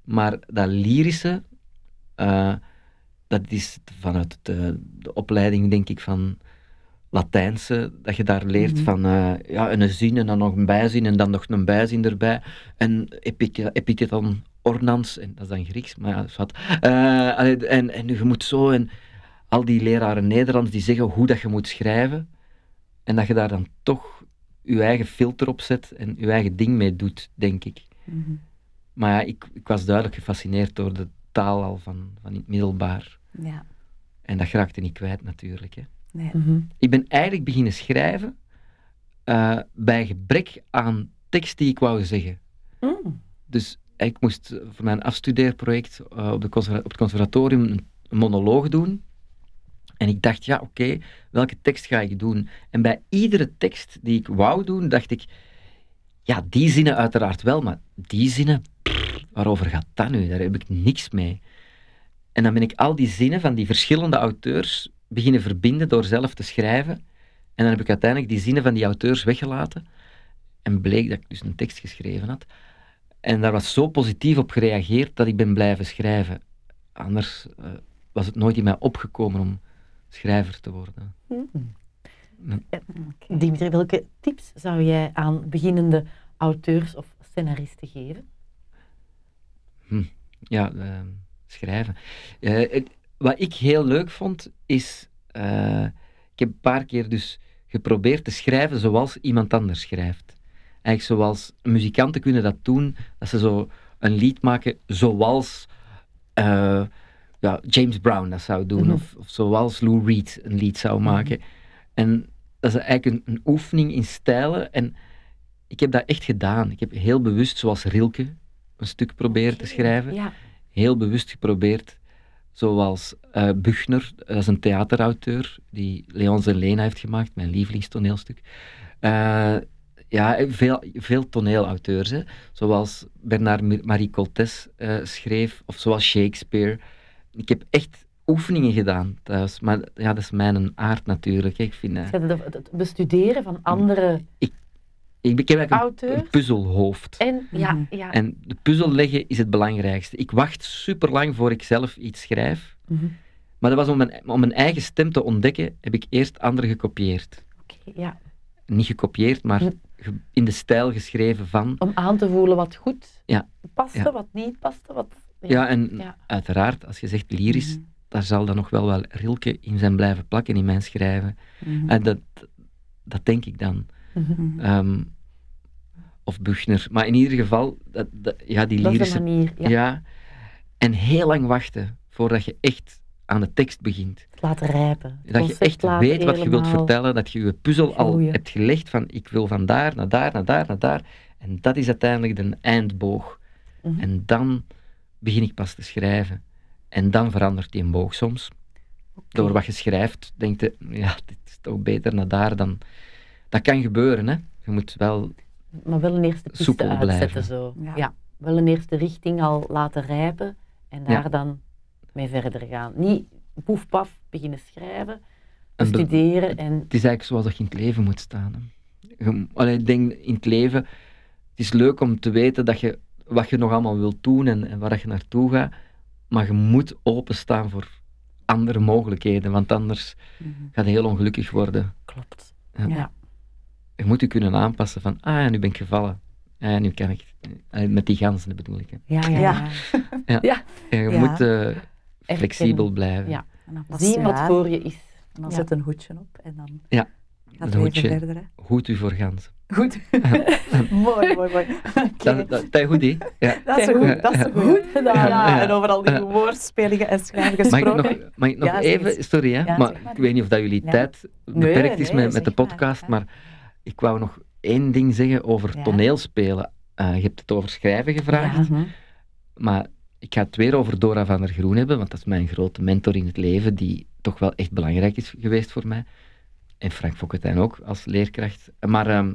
Maar dat lyrische, eh, dat is vanuit de, de opleiding, denk ik, van Latijnse, dat je daar leert Mhm. van uh, ja, een zin en dan nog een bijzin en dan nog een bijzin erbij. En epitheton ornans, en dat is dan Grieks, maar ja, dat is wat. Uh, en, en je moet zo, en al die leraren Nederlands die zeggen hoe dat je moet schrijven, en dat je daar dan toch je eigen filter op zet en je eigen ding mee doet, denk ik. Mhm. Maar ja, ik, ik was duidelijk gefascineerd door de taal al van, van in het middelbaar. Ja. En dat raakte niet kwijt natuurlijk. Hè. Nee. Mhm. Ik ben eigenlijk beginnen schrijven uh, bij gebrek aan tekst die ik wou zeggen. Mm. Dus ik moest voor mijn afstudeerproject uh, op, de op, het conservatorium een, monoloog doen. En ik dacht, ja, oké, welke tekst ga ik doen? En bij iedere tekst die ik wou doen, dacht ik, ja, die zinnen uiteraard wel, maar die zinnen, waarover gaat dat nu? Daar heb ik niks mee. En dan ben ik al die zinnen van die verschillende auteurs beginnen verbinden door zelf te schrijven. En dan heb ik uiteindelijk die zinnen van die auteurs weggelaten. En bleek dat ik dus een tekst geschreven had. En daar was zo positief op gereageerd dat ik ben blijven schrijven. Anders eh, was het nooit in mij opgekomen om schrijver te worden. Dimitri, welke tips zou jij aan beginnende auteurs of scenaristen geven? Ja, eh, schrijven. Het- wat ik heel leuk vond, is... ik heb een paar keer dus geprobeerd te schrijven zoals iemand anders schrijft. Eigenlijk zoals muzikanten kunnen dat doen, dat ze zo een lied maken zoals eh, ja, James Brown dat zou doen, Mhm. of, of zoals Lou Reed een lied zou maken. En dat is eigenlijk een, een oefening in stijlen. En ik heb dat echt gedaan. Ik heb heel bewust, zoals Rilke, een stuk proberen te schrijven Ja, heel bewust geprobeerd, zoals eh Buchner, dat is een theaterauteur die Leons en Lena heeft gemaakt, mijn lievelingstoneelstuk. Eh, ja, veel, veel toneelauteurs, hè, zoals Bernard Marie Coltes eh, schreef, of zoals Shakespeare. Ik heb echt oefeningen gedaan thuis, maar ja, dat is mijn aard natuurlijk. hè. Ik, vind, eh, het, bestuderen van andere ik, ik heb eigenlijk een, auteurs. een puzzelhoofd. En ja, Mhm. ja. En de puzzel leggen is het belangrijkste. Ik wacht super lang voor ik zelf iets schrijf. Mhm. Maar dat was om mijn, om mijn eigen stem te ontdekken, heb ik eerst anderen gekopieerd. Oké, ja. Niet gekopieerd, maar Hm. in de stijl geschreven van. Om aan te voelen wat goed Ja, paste, ja. wat niet paste. Wat, Ja, en Ja. uiteraard, als je zegt lyrisch, Mhm. daar zal dan nog wel wel Rilke in zijn blijven plakken in mijn schrijven. Mhm. En dat, dat denk ik dan. Mhm. Ehm, of Buchner. Maar in ieder geval, dat, dat- ja, die Dat is lyrische de manier. Ja. Ja. En heel lang wachten voordat je echt aan de tekst begint. Laten rijpen. Dat je echt weet wat je wilt vertellen, dat je je puzzel al hebt gelegd van ik wil van daar naar daar, naar daar, naar daar. En dat is uiteindelijk de eindboog. Mhm. En dan begin ik pas te schrijven. En dan verandert die een boog soms. Door wat je schrijft, denk je, ja, dit is toch beter naar daar dan... Dat kan gebeuren, hè. Je moet wel... Maar wel een eerste piste uitzetten. blijven. Zo. Ja. Ja. Wel een eerste richting al laten rijpen en daar Ja. dan mee verder gaan. Niet poef paf beginnen schrijven, be- studeren en Het is eigenlijk zoals dat je in het leven moet staan. Je- Allee, ik denk in het leven, het is leuk om te weten dat je, wat je nog allemaal wilt doen en, en waar dat je naartoe gaat, maar je moet openstaan voor andere mogelijkheden, want anders Mhm. ga je heel ongelukkig worden. klopt. Ja. Ja. Je moet je kunnen aanpassen van, ah ja, nu ben ik gevallen. Ah, ja, nu kan ik, eh, met die ganzen bedoel ik. Hè. Ja, ja, Ja. ja. En je Ja. moet eh, flexibel blijven. Ja. En dan pas Zien wat aan, voor je is. En dan Ja. zet een hoedje op en dan Ja, gaat het leven hoedje. verder. Hè. Hoed u voor ganzen. Goed. mooi, mooi, mooi. Oké. Dat, dat, goed, hè? Ja. Dat is goed, dat is goed. gedaan. Ja, Ja. en over al die woordspelingen en schrijven Mag ik gesproken. nog, mag ik nog Ja, zeg even, eens. sorry hè, Ja, maar, ik weet niet of dat jullie Ja. tijd beperkt is nee, met, met de maar, podcast, maar ik wou nog één ding zeggen over Ja. toneelspelen. Eh, je hebt het over schrijven gevraagd, Mhm. maar ik ga het weer over Dora van der Groen hebben, want dat is mijn grote mentor in het leven, die toch wel echt belangrijk is geweest voor mij. En Frank Fokketijn ook als leerkracht. Maar ehm,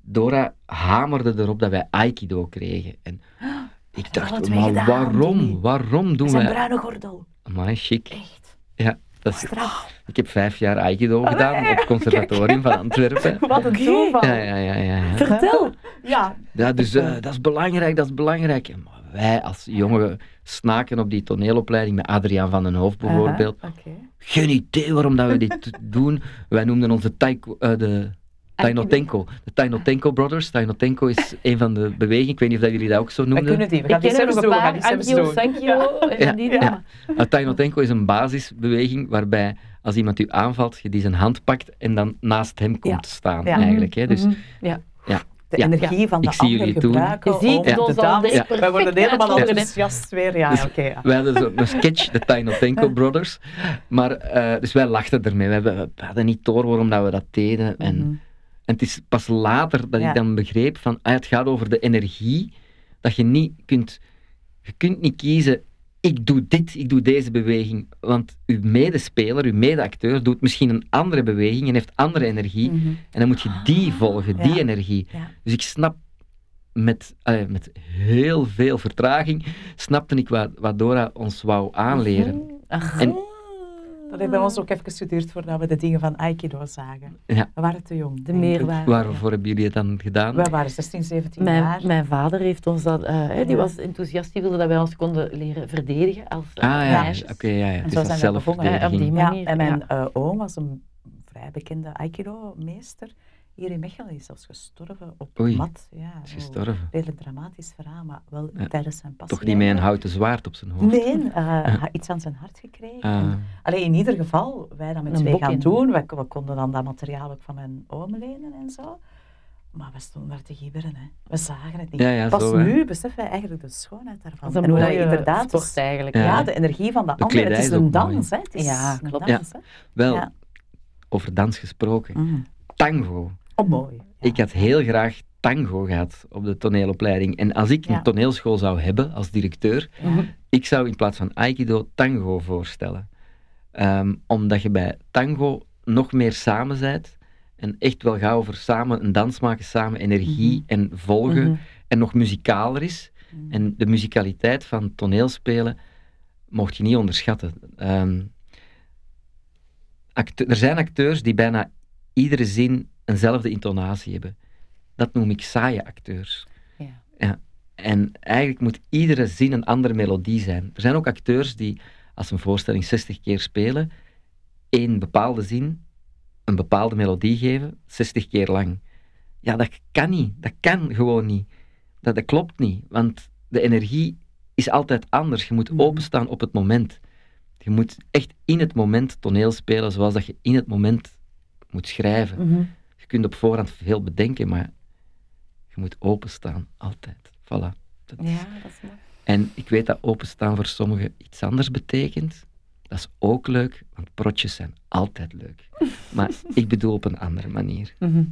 Dora hamerde erop dat wij Aikido kregen. En ik dacht, maar gedaan, waarom? Waarom doen Zijn wij... bruine gordel. Amai, chic. Echt. Ja, dat is, ik heb vijf jaar Aikido gedaan op het conservatorium van Antwerpen. Wat een toeval. Ja, ja, ja, ja. ja. Vertel. Ja. ja dus eh, dat is belangrijk, dat is belangrijk. Maar wij als jonge snaken op die toneelopleiding, met Adriaan van den Hoofd bijvoorbeeld, Aha, geen idee waarom dat we dit doen. Wij noemden onze taiko, eh, de Tainotenko, de Tainotenko Brothers. Tainotenko is een van de bewegingen, ik weet niet of dat jullie dat ook zo We noemden. kunnen die. We gaan zelfs doen. We gaan die doen. Ja, ja. Uh, Tainotenko is een basisbeweging waarbij als iemand u aanvalt, je die zijn hand pakt en dan naast hem komt Ja. te staan Ja. eigenlijk. Hè. Dus Mhm. Ja. De Ja. energie van de Ik zie ander gebruiken Je ziet dansen. direct Wij worden helemaal enthousiast weer. Ja, Dus- oké. ja. wij hadden zo'n sketch, de Tainotenko Brothers. Maar, eh, dus wij lachten ermee. We, hebben- we hadden niet door waarom dat we dat deden. En, Mhm. en het is pas later dat Ja. ik dan begreep van, ah, het gaat over de energie, dat je niet kunt, je kunt niet kiezen ik doe dit, ik doe deze beweging. Want uw medespeler, uw medeacteur, doet misschien een andere beweging en heeft andere energie. Mhm. En dan moet je die Ah, volgen, die ja. energie. Ja. Dus ik snap met, met heel veel vertraging, snapte ik wat, wat Dora ons wou aanleren. En- Dat hebben we ons ook even gestudeerd voordat we de dingen van Aikido zagen. Ja. We waren te jong. de meerwaarde. Waarvoor hebben jullie het dan gedaan? We waren 16, 17 Mijn, jaar. mijn vader heeft ons dat, eh, hè, die Ja. was enthousiast, die wilde dat wij ons konden leren verdedigen als eh, Ah ja, oké, ja, ja. Het zo is zijn we begonnen, hè, op die manier, en mijn ja. eh, oom was een vrij bekende Aikido-meester. Hier in Mechelen is zelfs gestorven op Oei, mat. Ja, Is gestorven. Redelijk dramatisch verhaal, maar wel Ja. tijdens zijn passie. Toch niet met een houten zwaard op zijn hoofd. Nee, eh, ha- iets aan zijn hart gekregen. Ah. En- Allee, in ieder geval, wij dat met Een twee gaan in. doen. We, we konden dan dat materiaal ook van mijn oom lenen en zo. Maar we stonden daar te gibberen. Hè. We zagen het niet. Ja, ja, Pas zo, hè. nu beseffen wij eigenlijk de schoonheid daarvan. Dat is een en hoe dat mooie inderdaad sport eigenlijk. Ja. ja, de energie van de, De ander. Het is is een dans. Hè. Het is Ja, een klopt. dans. Hè. Wel, Ja. over dans gesproken. Mhm. Tango. Oh, mooi. Ja. Ik had heel graag tango gehad op de toneelopleiding. En als ik een toneelschool zou hebben als directeur, ik zou in plaats van aikido tango voorstellen. Ehm, omdat je bij tango nog meer samen bent en echt wel gaat over samen een dans maken, samen energie Mhm. en volgen Mhm. en nog muzikaler is. Mhm. En de muzikaliteit van toneelspelen mocht je niet onderschatten. Ehm, er zijn acteurs die bijna iedere zin eenzelfde intonatie hebben. Dat noem ik saaie acteurs. Ja. En eigenlijk moet iedere zin een andere melodie zijn. Er zijn ook acteurs die, als ze een voorstelling 60 keer spelen, één bepaalde zin, een bepaalde melodie geven, 60 keer lang. Ja, dat kan niet. Dat kan gewoon niet. Dat, dat klopt niet. Want de energie is altijd anders. Je moet Mhm. openstaan op het moment. Je moet echt in het moment toneel spelen zoals dat je in het moment moet schrijven. Mhm. Je kunt op voorhand veel bedenken, maar je moet openstaan. Altijd. Voilà. Dat is- Ja, dat is mooi. En ik weet dat openstaan voor sommigen iets anders betekent. Dat is ook leuk, want protjes zijn altijd leuk. Maar ik bedoel op een andere manier. Mhm.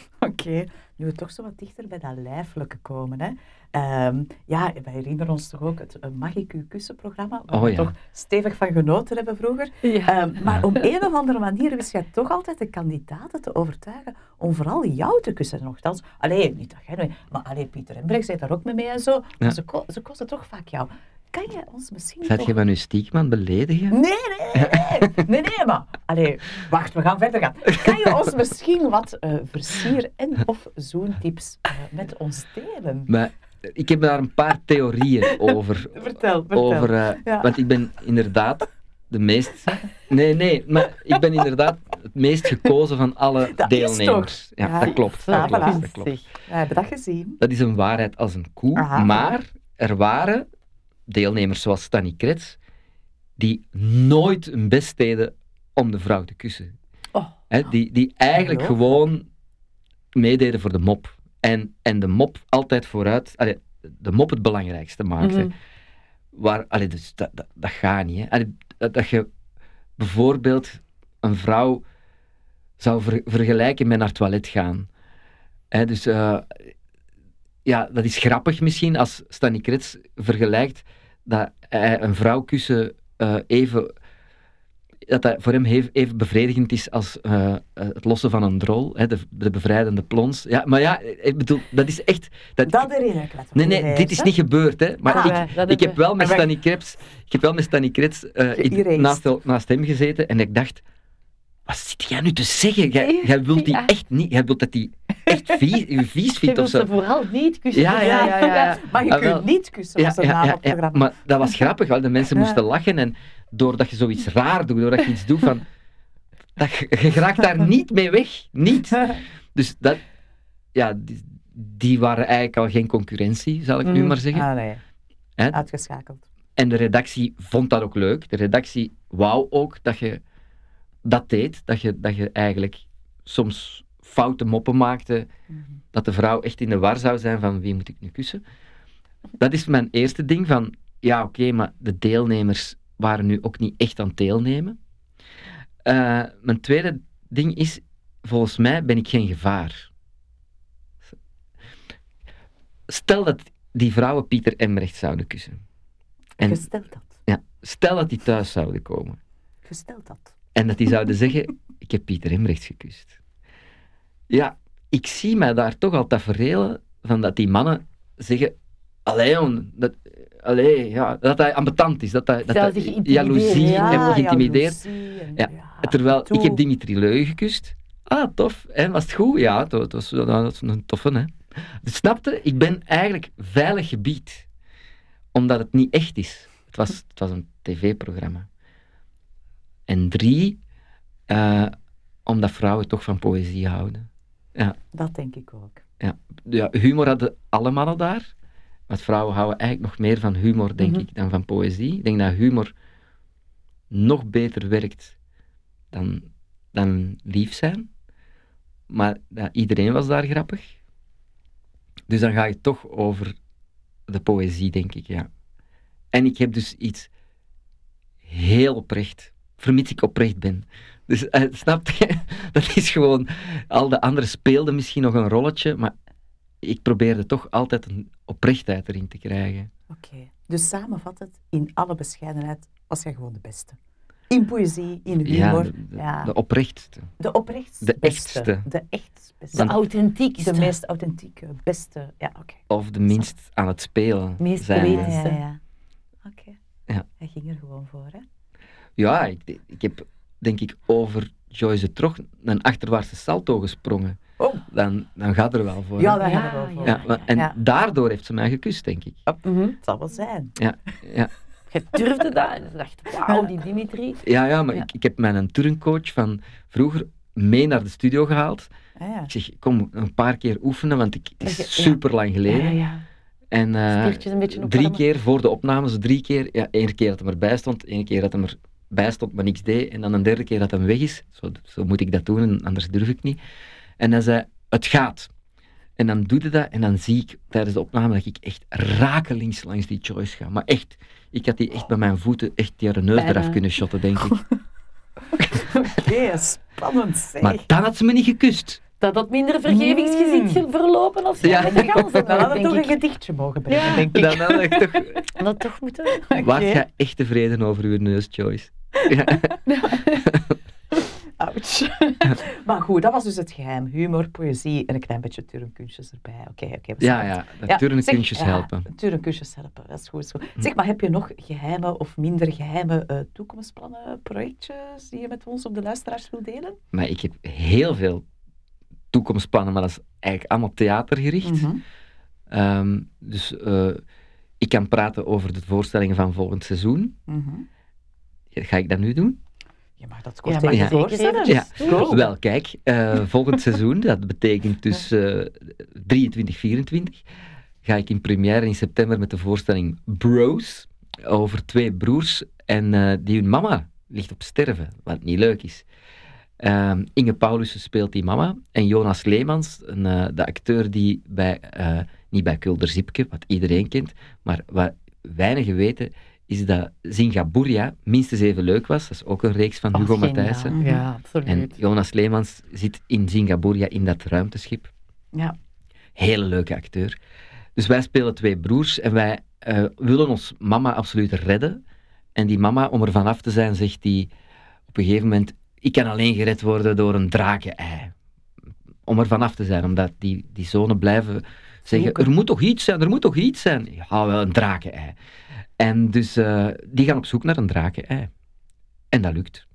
Oké, nu we toch zo wat dichter bij dat lijfelijke komen. Hè. Ehm, ja, wij herinneren ons toch ook het uh, Mag ik u kussen programma, waar Oh, we ja. toch stevig van genoten hebben vroeger. Ja. Ehm, maar op een of andere manier wist jij toch altijd de kandidaten te overtuigen om vooral jou te kussen. Nogthans, alleen niet dat jij maar alleen Pieter en Brecht zei daar ook mee mee en zo. Ja. Maar ze, ko- ze kozen toch vaak jou. Kan je ons misschien Zet toch- je van aan het beledigen? Nee, nee, nee, nee, nee, maar... Allee, wacht, we gaan verder gaan. Kan je ons misschien wat eh, versier- en of zoentips eh, met ons delen? Maar ik heb daar een paar theorieën over. Vertel, vertel. over eh, Ja. Want ik ben inderdaad de meest... Nee, nee, maar ik ben inderdaad het meest gekozen van alle Dat deelnemers. Ja, Ja. dat klopt. Dat klopt, dat klopt. We hebben dat gezien. Dat is een waarheid als een koe. Aha. Maar er waren deelnemers zoals Stanny Krets die nooit hun best deden om de vrouw te kussen. Oh. Hè, die, die eigenlijk gewoon meededen voor de mop. En, en de mop altijd vooruit, allee, de mop het belangrijkste maakte. Mhm. Waar, allee, dus dat, dat, dat gaat niet. Hè. Allee, dat, dat je bijvoorbeeld een vrouw zou ver- vergelijken met naar het toilet gaan. Hè, dus eh, ja, dat is grappig misschien als Stanny Krets vergelijkt dat hij een vrouw kussen eh, even dat dat voor hem hef- even bevredigend is als eh, het lossen van een drol, hè, de, de bevrijdende plons. Ja, maar ja, ik bedoel, dat is echt... Dat, Dat herinner ik Nee, nee, dit is hè? niet gebeurd, hè. Maar Ah, ik, ik heb wel met Stanny Krets, ik heb wel met Stanny Krets eh, naast, naast hem gezeten en ik dacht, wat zit jij nu te zeggen? Jij, jij wilt die Ja. echt niet, jij wilt dat die echt vies, u vies Je vindt of wilt ze vooral niet kussen. Ja, ja, ja, ja, ja. Maar je Ah, kunt niet kussen, op het programma. maar dat was grappig, wel. de mensen Ja. moesten lachen en doordat je zoiets raar doet, doordat je iets doet van, dat, je, raakt daar niet mee weg, niet. Dus dat, ja, die, die waren eigenlijk al geen concurrentie, zal ik nu Mhm. maar zeggen. Ah, nee. Uitgeschakeld. En de redactie vond dat ook leuk. De redactie wou ook dat je dat deed. Dat je, dat je eigenlijk soms foute moppen maakte. Mhm. Dat de vrouw echt in de war zou zijn van wie moet ik nu kussen. Dat is mijn eerste ding van, ja oké, maar de deelnemers waren nu ook niet echt aan het deelnemen. Eh, mijn tweede ding is, volgens mij ben ik geen gevaar. Stel dat die vrouwen Pieter Embrecht zouden kussen. En Gesteld dat. ja, stel dat die thuis zouden komen. Gesteld dat. En dat die zouden zeggen, ik heb Pieter Hemrechts gekust. Ja, ik zie mij daar toch al tafereelen van dat die mannen zeggen, allee dat, allee, ja, dat hij ambetant is, dat hij, dat hij jaloezie ja, en geïntimideerd. Ja, ja, Terwijl, toe. ik heb Dimitri Leu gekust. Ah, tof. En was het goed? Ja, dat, dat, was, dat was een toffe, hè. Dus snapte, ik ben eigenlijk veilig gebied. Omdat het niet echt is. Het was, het was een tv-programma. En drie, eh, omdat vrouwen toch van poëzie houden. Dat denk ik ook. Ja, humor hadden alle mannen daar. Want vrouwen houden eigenlijk nog meer van humor, denk Mhm. ik, dan van poëzie. Ik denk dat humor nog beter werkt dan, dan lief zijn. Maar ja, iedereen was daar grappig. Dus dan ga je toch over de poëzie, denk ik, ja. En ik heb dus iets heel oprecht, vermits ik oprecht ben. Dus eh, snap je? Dat is gewoon, al de anderen speelden misschien nog een rolletje, maar ik probeerde toch altijd een oprechtheid erin te krijgen. Oké. Dus samenvattend, in alle bescheidenheid was jij gewoon de beste. In poëzie, in humor. Ja, de, de- ja. de oprechtste. De oprechtste de echtste. De echt beste. De authentiekste. De meest authentieke, beste. Ja, oké. Of de minst aan het spelen Meest zijn. ja, ja. Oké. Ja. Hij ging er gewoon voor, hè? Ja, ik, ik heb denk ik over Joyce Trog een achterwaartse salto gesprongen. Oh. Dan, dan gaat er wel voor. Ja, daar Ja, gaan we wel voor. ja, maar- en ja. daardoor heeft ze mij gekust, denk ik. Mhm. Het zal wel zijn. Ja, ja. Je durfde dat en je dacht, wauw, die Dimitri. ja, ja maar Ja. Ik, ik heb mijn turncoach van vroeger mee naar de studio gehaald. Ah, ja. Ik zeg, kom een paar keer oefenen, want ik, het is Ja. super lang Ja, geleden. ja, ja. En eh, drie keer voor de opnames, drie keer. Ja, één keer dat hij erbij stond, één keer dat hij erbij stond, maar niks deed. En dan een derde keer dat hij weg is. Zo, zo moet ik dat doen, en anders durf ik niet. En hij zei, het gaat. En dan doe je dat en dan zie ik tijdens de opname dat ik echt rakelings langs die choice ga. Maar echt, ik had die echt bij mijn voeten echt die haar neus Bijna. eraf kunnen shotten, denk ik. Oké, spannend zeg. Maar dan had ze me niet gekust. Dat had minder vergevingsgezicht verlopen als Ja. jij en de ganzen, Dan hadden we denk toch een gedichtje mogen brengen, Ja. denk ik. Dan had ik toch... Dat toch moeten. Waart jij echt tevreden over uw neus, Joyce? Ja. Ouch. maar goed, dat was dus het geheim. Humor, poëzie en een klein beetje turnkunstjes erbij. Oké, oké. Ja, ja, dat Ja, turnkunstjes zeg, ja, helpen. Turnkunstjes helpen, dat is goed. Zo. Zeg, maar heb je nog geheime of minder geheime eh, toekomstplannen, projectjes die je met ons op de luisteraars wil delen? Maar ik heb heel veel toekomstplannen, maar dat is eigenlijk allemaal theatergericht. Mhm. Ehm, dus eh, ik kan praten over de voorstellingen van volgend seizoen. Mhm. Ga ik dat nu doen? Je mag dat Ja, kort maar even zeker voorstellen. Ja. Wel, kijk, eh, volgend seizoen, dat betekent dus eh 23, 24, ga ik in première in september met de voorstelling Bros, over twee broers en eh, die hun mama ligt op sterven, wat niet leuk is. Ehm, Inge Paulussen speelt die mama en Jonas Leemans, een, eh, de acteur die bij, eh, niet bij Kulder Zipke, wat iedereen kent, maar wat weinigen weten, is dat Zingaburia minstens even leuk was. Dat is ook een reeks van Oh, Hugo geniaal. Matthijssen. Ja, absoluut. En Jonas Leemans zit in Zingaburia in dat ruimteschip. Ja. Hele leuke acteur. Dus wij spelen twee broers en wij eh, willen ons mama absoluut redden. En die mama, om er vanaf te zijn, zegt die op een gegeven moment: Ik kan alleen gered worden door een draken-ei. Om er vanaf te zijn, omdat die, die zonen blijven zeggen: Zoeken. Er moet toch iets zijn, er moet toch iets zijn. Ja, wel een draken-ei. En dus eh, die gaan op zoek naar een draken-ei. En dat lukt.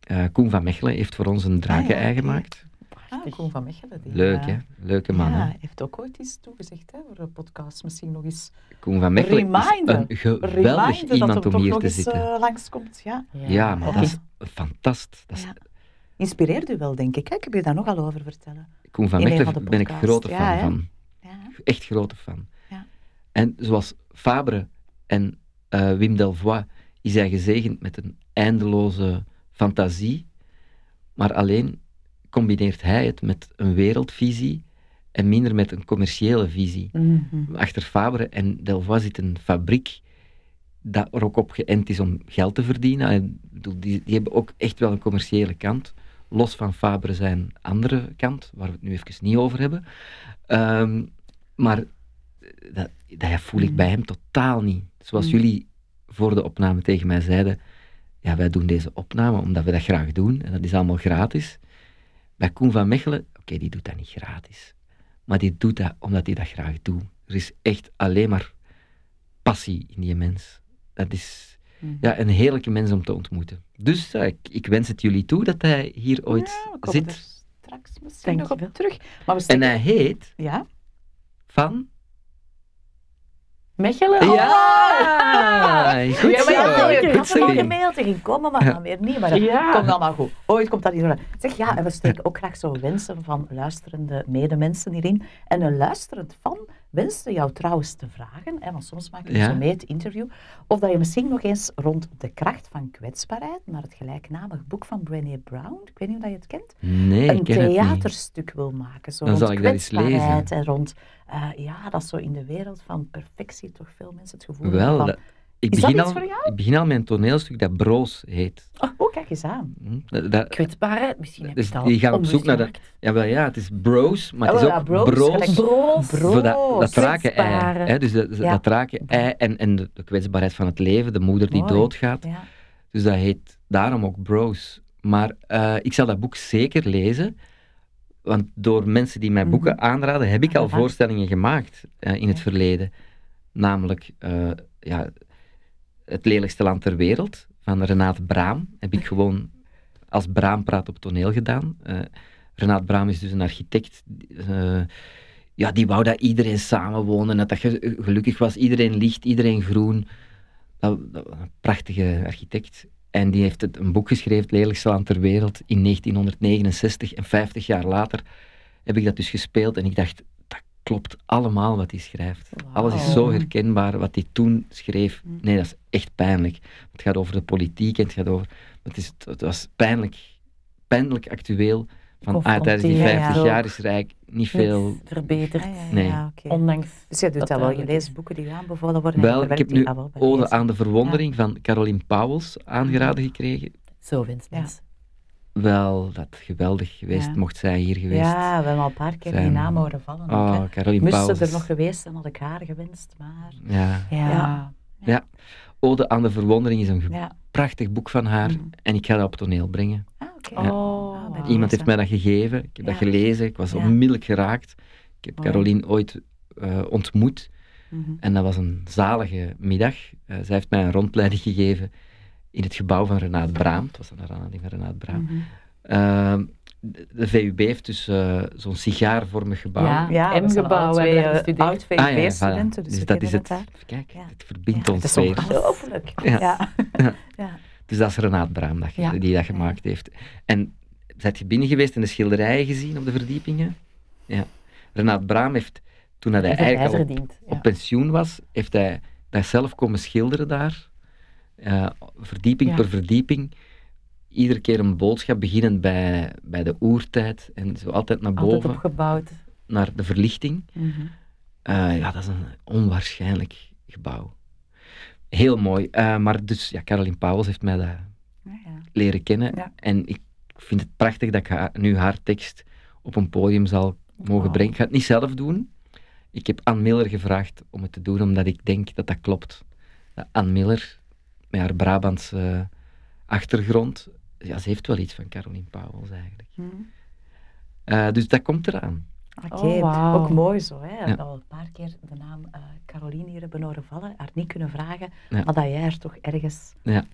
Eh, Koen van Mechelen heeft voor ons een draken-ei oké. gemaakt. Ah, Koen van Mechelen. die, Leuk, eh, hè? Leuke man, Ja, hè? heeft ook ooit iets toegezegd hè, voor een podcast. Misschien nog eens Koen van Mechelen Reminder. is een geweldig reminder dat iemand om toch hier nog te eens zitten. eh, langskomt. Ja. ja, maar oké. dat is fantastisch. Dat is, Ja. Inspireert u wel, denk ik. hè? Ik heb je daar nogal over vertellen. Koen van Mechelen van de ben ik grote Ja, fan van. Ja. Echt grote fan. Ja. En zoals Fabre en eh, Wim Delvoye is hij gezegend met een eindeloze fantasie, maar alleen combineert hij het met een wereldvisie en minder met een commerciële visie. Mhm. Achter Fabre en Delvoye zit een fabriek dat er ook op geënt is om geld te verdienen. En, ik bedoel, die, die hebben ook echt wel een commerciële kant. Los van Fabre zijn andere kant, waar we het nu even niet over hebben. Ehm, maar dat, dat voel ik bij hem totaal niet. Zoals Mm. jullie voor de opname tegen mij zeiden, ja, wij doen deze opname omdat we dat graag doen en dat is allemaal gratis. Bij Koen van Mechelen, oké, die doet dat niet gratis, maar die doet dat omdat hij dat graag doet. Er is echt alleen maar passie in die mens. Dat is Mhm. ja, een heerlijke mens om te ontmoeten. Dus eh, ik, ik wens het jullie toe dat hij hier ooit Ja, we komen er zit. straks misschien nog op terug. Maar we En hij heet Ja? van... Mechelen? Ja! Goed Ja, maar ja, zo. Goed had er nog zo. gemaild tegen komen, maar dan weer niet. Maar dat Ja. komt allemaal goed. Ooit komt dat hier. Zeg ja, en we steken ook graag zo wensen van luisterende medemensen hierin. En een luisterend fan wenste jou trouwens te vragen, hè, want soms maken we Ja. zo mee het interview, of dat je misschien nog eens rond de kracht van kwetsbaarheid, naar het gelijknamig boek van Brené Brown, ik weet niet of dat je het kent, Nee, ik een ken theaterstuk wil maken. Zo Dan rond zal ik dat eens kwetsbaarheid lezen. en rond, eh, ja, dat zo in de wereld van perfectie toch veel mensen het gevoel Wel, hebben van, dat- ik, dat begin al, ik begin al een toneelstuk dat Broos heet. oh, oh, kijk eens aan. Hm, Dat, dat- Kwetsbaarheid, misschien heb je Dus het al die gaan op zoek naar de- onbesmaakt. ja, wel, ja, het is Broos, maar het is ook Broos, Broos. Broos. Dat, dat raken ei. Hè, dus dat, Ja. dat raken ei en, en de, de kwetsbaarheid van het leven, de moeder die Mooi. doodgaat. Ja. Dus dat heet daarom ook Bros. Maar eh, ik zal dat boek zeker lezen, want door mensen die mij Mhm. boeken aanraden, heb ik al voorstellingen gemaakt eh, in het verleden. Namelijk eh, ja, Het lelijkste land ter wereld van Renaat Braam. Heb ik gewoon als Braam praat op toneel gedaan. Eh Renaat Braam is dus een architect. eh, ja, die wou dat iedereen samenwoonde, dat ge- gelukkig was. Iedereen licht, iedereen groen. Dat, een prachtige architect. En die heeft het, een boek geschreven, Het lelijkste land ter wereld, in 1969. En 50 jaar later heb ik dat dus gespeeld. En ik dacht, klopt allemaal wat hij schrijft. Alles is zo herkenbaar wat hij toen schreef. Mm. Nee, dat is echt pijnlijk. Het gaat over de politiek en het gaat over... Het, is, het was pijnlijk, pijnlijk actueel. Van, ah, tijdens die Confronterend 50 ook. jaar is er eigenlijk niet veel... Niets verbeterd. Ja, ja, Nee. Ondanks. Dus je doet dat dat wel. Je leest boeken die aanbevolen worden. en Wel, ik heb nu Ode aan de Verwondering van Caroline Pauwels aangeraden gekregen. Zo winst Ja. mensen. Wel, dat geweldig geweest, Ja. mocht zij hier geweest. Ja, we hebben al een paar keer die Zijn- naam horen vallen. Oh. Caroline Moest er nog geweest zijn, had ik haar gewenst. Maar Ja. Ja. Ja. Ode aan de Verwondering is een prachtig boek van haar. Mhm. en ik ga dat op toneel brengen. Ah, oké. Oh. Ah, bij Iemand heeft mij dat gegeven, ik heb dat gelezen, ik was Ja. onmiddellijk geraakt. Ik heb Mooi. Caroline ooit eh, ontmoet Mhm. en dat was een zalige middag. Eh, zij heeft mij een rondleiding gegeven in het gebouw van Renaat Braam. Het was een aanleiding van Renaat Braam. Mhm. Ehm, de, de VUB heeft dus eh, zo'n sigaarvormig gebouw. Ja. Ja, M-gebouw eh, gestudeerd. oud Ah, ja, ja, VUB-studenten, voilà. dus, we dat is het. daar. Kijk, Ja. het verbindt Ja, ons het is weer. ongelooflijk. Ja. Ja. Ja. Ja. Dus dat is Renaat Braam dat, Ja. die dat gemaakt heeft. En zijt je binnen geweest en de schilderijen gezien op de verdiepingen? Ja. Renaat Braam heeft, toen hij eigenlijk al op, op pensioen was, heeft hij dat zelf komen schilderen daar. Eh, verdieping Ja. per verdieping. Iedere keer een boodschap, beginnend bij, bij de oertijd en zo altijd naar Altijd boven, opgebouwd. naar de verlichting. Mhm. Eh, ja, dat is een onwaarschijnlijk gebouw. Heel mooi. Eh, maar dus, ja, Caroline Pauwels heeft mij dat Ja, ja. leren kennen. En ik vind het prachtig dat ik haar- nu haar tekst op een podium zal mogen brengen. Ik ga het niet zelf doen. Ik heb Ann Miller gevraagd om het te doen, omdat ik denk dat dat klopt. Dat Ann Miller, met haar Brabantse achtergrond, ja, ze heeft wel iets van Caroline Pauwels eigenlijk. Mhm. Eh, dus dat komt eraan. Oké, Oh, ook mooi zo. Hè? We Ja. hebben al een paar keer de naam eh Caroline hier hebben horen vallen, haar niet kunnen vragen, Ja. maar dat jij er toch ergens Ja.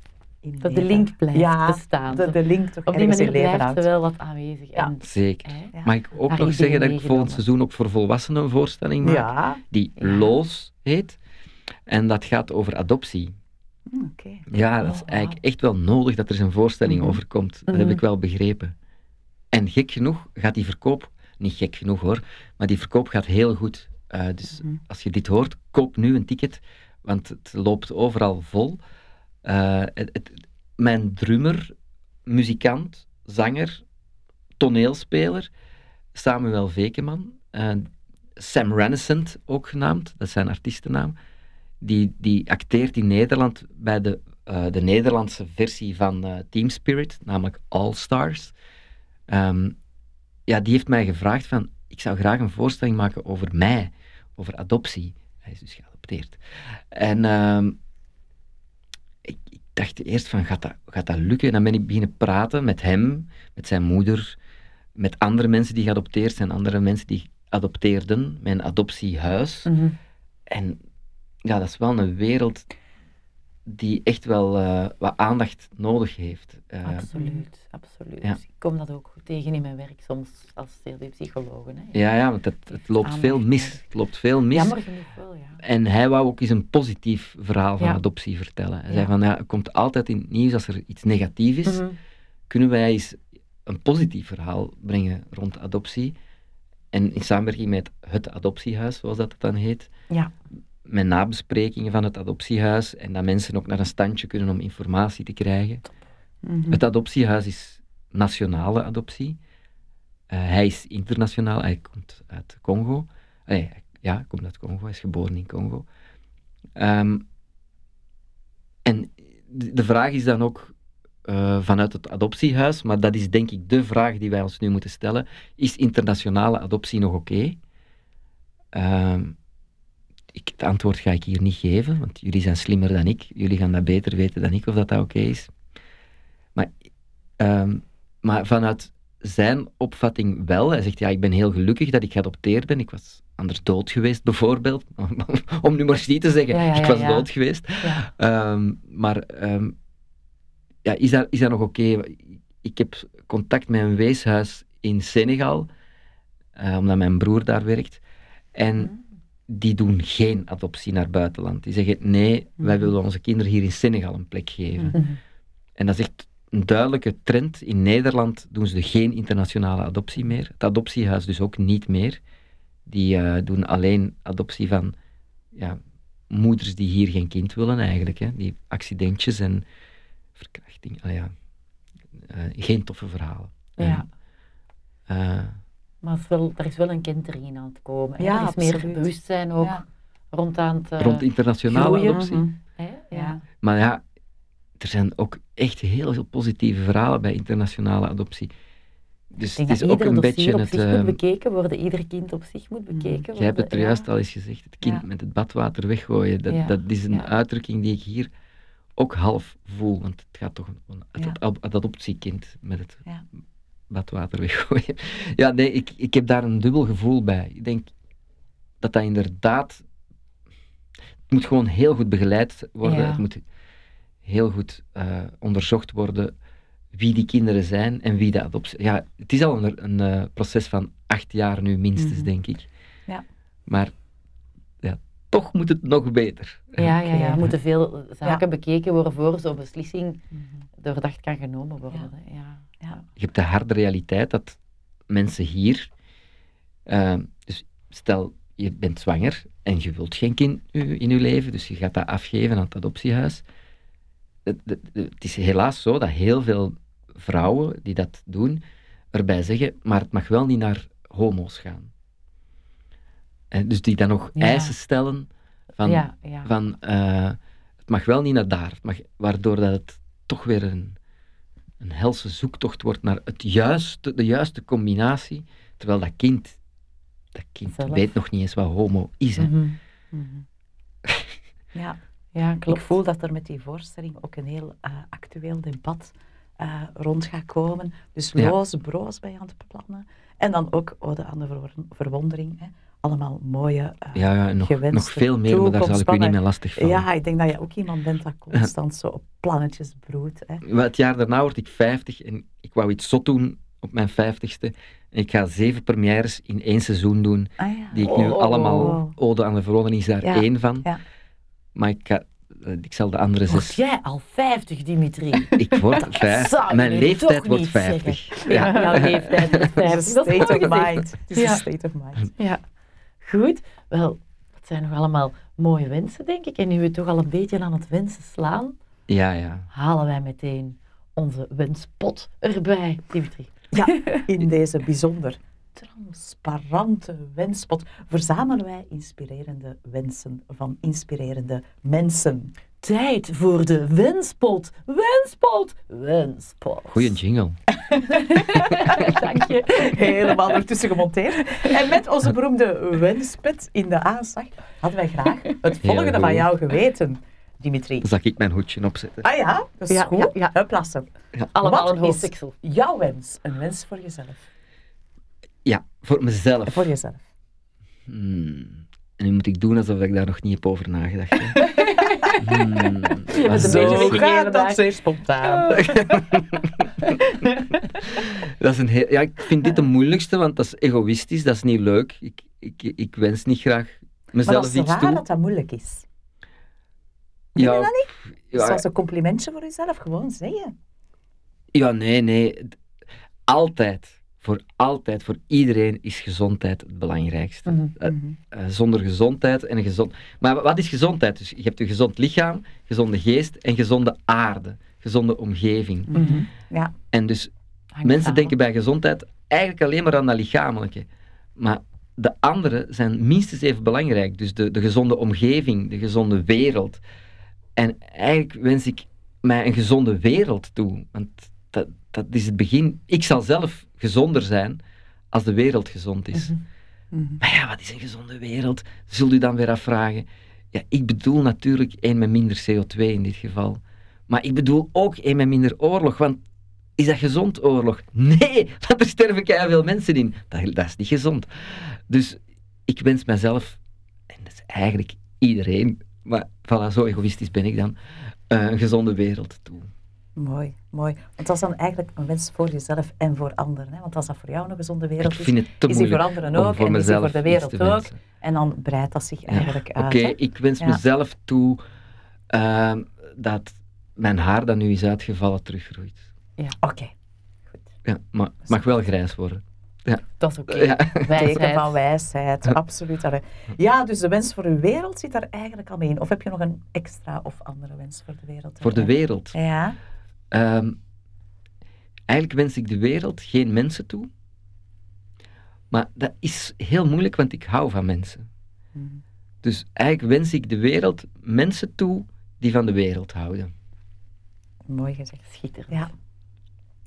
in Dat de link blijft ja, bestaan. De, de link toch Op die manier leven blijft houdt. ze wel wat aanwezig. Ja. En, Zeker. hè, Ja. Mag ik ook Haar nog zeggen dat ik volgend seizoen ook voor volwassenen een voorstelling maak, Ja, die Ja. Loos heet. En dat gaat over adoptie. Ja, dat is Oh, eigenlijk echt wel nodig dat er een voorstelling Mhm. over komt. Dat heb Mhm. ik wel begrepen. En gek genoeg gaat die verkoop, niet gek genoeg hoor, maar die verkoop gaat heel goed. Eh, dus Mhm. als je dit hoort, koop nu een ticket, want het loopt overal vol. Eh, het, het- mijn drummer, muzikant, zanger, toneelspeler, Samuel Vekeman, eh, Sam Renessent ook genaamd, dat is zijn artiestennaam, die, die acteert in Nederland bij de, eh, de Nederlandse versie van eh, Team Spirit, namelijk All Stars. Ehm, ja, die heeft mij gevraagd van, ik zou graag een voorstelling maken over mij, over adoptie. Hij is dus geadopteerd. En ehm, dacht eerst van, gaat dat, gaat dat lukken? En dan ben ik beginnen praten met hem, met zijn moeder, met andere mensen die geadopteerd zijn, andere mensen die adopteerden, mijn adoptiehuis. Mhm. En ja, dat is wel een wereld die echt wel eh, wat aandacht nodig heeft. Eh, Absoluut, absoluut. ja. Ik kom dat ook goed tegen in mijn werk soms als therapie-psycholoog. hè. ja, ja, want het, het loopt Aandacht veel mis. Het loopt veel mis. Jammer genoeg wel, ja. En hij wou ook eens een positief verhaal van Ja. adoptie vertellen. Hij Ja. zei van, ja, het komt altijd in het nieuws als er iets negatiefs is. Mhm. Kunnen wij eens een positief verhaal brengen rond adoptie? En in samenwerking met het adoptiehuis, zoals dat dan heet, Ja. Met nabesprekingen van het adoptiehuis en dat mensen ook naar een standje kunnen om informatie te krijgen. Mhm. Het adoptiehuis is nationale adoptie. Eh, hij is internationaal, hij komt uit Congo. Hij- ja, hij komt uit Congo, hij is geboren in Congo. Ehm, en de, vraag is dan ook eh, vanuit het adoptiehuis, maar dat is denk ik de vraag die wij ons nu moeten stellen. Is internationale adoptie nog oké? Ehm, ik, het antwoord ga ik hier niet geven, want jullie zijn slimmer dan ik. Jullie gaan dat beter weten dan ik of dat, dat oké is. Maar, ehm, maar vanuit zijn opvatting wel. Hij zegt, ja, ik ben heel gelukkig dat ik geadopteerd ben. Ik was anders dood geweest, bijvoorbeeld. Om nu maar niet te zeggen, Ja, ja, ik was dood geweest. Ehm, maar ehm, ja, is, dat, is dat nog oké? Ik heb contact met een weeshuis in Senegal, eh, omdat mijn broer daar werkt. En die doen geen adoptie naar buitenland. Die zeggen, nee, wij willen onze kinderen hier in Senegal een plek geven. Mhm. En dat is echt een duidelijke trend. In Nederland doen ze geen internationale adoptie meer. Het adoptiehuis dus ook niet meer. Die eh, doen alleen adoptie van ja, moeders die hier geen kind willen eigenlijk. Hè. Die accidentjes en verkrachting. Ah, ja. Eh, geen toffe verhalen. Ja. Eh, Maar is wel, er is wel een kentering aan het komen. Ja, er is meer bewustzijn ook Ja. rond aan het... eh, rond internationale groeien. adoptie. Mhm. ja. Ja. Maar ja, er zijn ook echt heel veel positieve verhalen bij internationale adoptie. Dus het is ook een beetje op het... zich eh, moet bekeken worden, ieder kind op zich moet bekeken worden. Jij hebt het er ja. juist al eens gezegd, het kind Ja. met het badwater weggooien. Dat, Ja, dat is een ja. uitdrukking die ik hier ook half voel. Want het gaat toch om het, Ja. het, het adoptiekind met het Ja. Badwater weggooien. Ja, nee, ik, ik heb daar een dubbel gevoel bij. Ik denk dat dat inderdaad... Het moet gewoon heel goed begeleid worden. Ja. Het moet heel goed eh, onderzocht worden wie die kinderen zijn en wie de adoptie... Ja, het is al een, een eh, proces van acht jaar nu minstens, Mhm. denk ik. Ja. Maar ja, toch moet het nog beter. Ja, ja, ja. Ja. Er moeten veel zaken bekeken worden voor zo'n beslissing doordacht kan genomen worden. Ja. Ja. Je hebt de harde realiteit dat mensen hier... eh, dus stel, je bent zwanger en je wilt geen kind in je leven, dus je gaat dat afgeven aan het adoptiehuis. Het, het- het is helaas zo dat heel veel vrouwen die dat doen, erbij zeggen, maar het mag wel niet naar homo's gaan. En dus die dan nog Ja. eisen stellen van, ja, ja. van eh, het mag wel niet naar daar, het mag, waardoor dat het toch weer een, een helse zoektocht wordt naar het juiste, de juiste combinatie, terwijl dat kind, dat kind Zelf. weet nog niet eens wat homo is. Hè. Mhm. Mhm. Ja, Ja, ik klopt. voel dat er met die voorstelling ook een heel eh, actueel debat eh, rond gaat komen. Dus Ja. loze broos bij aan het plannen. En dan ook ode aan de ver- verwondering. Hè. Allemaal mooie eh, Ja, ja, nog, gewenste nog veel meer, maar daar zal ik u niet meer lastig vallen. Ja, ik denk dat je ook iemand bent dat constant zo op plannetjes broedt. Het jaar daarna word ik 50 en ik wou iets zot doen op mijn 50ste. En ik ga zeven premières in één seizoen doen, Ah, ja. die ik nu Oh. allemaal, Ode aan de Verwondering is daar Ja, één van. ja. Maar ik, ga, eh, ik zal de andere Word zes... jij al 50, Dimitri? Ik word vijf. zou je Mijn nu leeftijd wordt niet 50. Ja, Ja. jouw leeftijd is 50. een Dat is state of mind. Het is Ja. een state of mind. Ja, goed. Wel, dat zijn nog allemaal mooie wensen, denk ik. En nu we toch al een beetje aan het wensen slaan, Ja, ja. halen wij meteen onze wenspot erbij, Dimitri. Ja, in deze bijzonder transparante wenspot verzamelen wij inspirerende wensen van inspirerende mensen. Tijd voor de wenspot. Wenspot. Wenspot. Goeie jingle. Dank je. Helemaal ertussen gemonteerd. En met onze beroemde wenspet in de aanslag hadden wij graag het volgende van jou geweten. Dimitri. Dan zal ik mijn hoedje opzetten. Ah ja, dat is Ja, goed. ja, ja. Allemaal Wat een. Jouw wens, een wens voor jezelf. Ja, voor mezelf. Voor jezelf. Hmm. En nu moet ik doen alsof ik daar nog niet heb over nagedacht. hè. Hmm. Je bent een Zo beetje gaat dat zeer spontaan. Dat is een heel, ja, ik vind dit de moeilijkste, want dat is egoïstisch, dat is niet leuk. Ik, ik, ik wens niet graag Maar mezelf dat is iets raar toe. dat dat moeilijk is. Vind ja, je dat niet? ja, Zoals een complimentje voor jezelf, gewoon zeggen. ja, nee, nee. Altijd, voor altijd, voor iedereen is gezondheid het belangrijkste. Mhm. Eh, eh, zonder gezondheid en een gezond... Maar wat is gezondheid? Dus je hebt een gezond lichaam, gezonde geest en gezonde aarde. Gezonde omgeving. Mhm. Ja. En dus Hangt Mensen denken bij gezondheid eigenlijk alleen maar aan dat lichamelijke. Maar de andere zijn minstens even belangrijk. Dus de, de gezonde omgeving, de gezonde wereld. En eigenlijk wens ik mij een gezonde wereld toe. Want dat, dat is het begin. Ik zal zelf gezonder zijn als de wereld gezond is. Mhm. Maar ja, wat is een gezonde wereld? Zult u dan weer afvragen? Ja, ik bedoel natuurlijk één met minder CO2 in dit geval. Maar ik bedoel ook één met minder oorlog, want is dat gezond, oorlog? Nee, want er sterven keihard veel mensen in. Dat, dat is niet gezond. Dus ik wens mezelf, en dat is eigenlijk iedereen, maar voilà, zo egoïstisch ben ik dan, eh, een gezonde wereld toe. Mooi, mooi. Want dat is dan eigenlijk een wens voor jezelf en voor anderen. Hè? Want als dat voor jou een gezonde wereld Ik is, vind het te is die voor anderen ook voor en is die voor de wereld ook. wensen. En dan breidt dat zich Ja, eigenlijk uit. Oké, ik wens Ja. mezelf toe ehm, dat mijn haar dat nu is uitgevallen teruggroeit. Oké, goed. Ja, maar het mag wel grijs worden. Dat is oké. Ja. Teken Wijsheid. van wijsheid, absoluut. Allee. Ja, dus de wens voor uw wereld zit daar eigenlijk al mee in. Of heb je nog een extra of andere wens voor de wereld? Voor de wereld. Ja. Ehm, eigenlijk wens ik de wereld geen mensen toe. Maar dat is heel moeilijk, want ik hou van mensen. Mhm. Dus eigenlijk wens ik de wereld mensen toe die van de wereld houden. Mooi gezegd. Schitterend. Ja.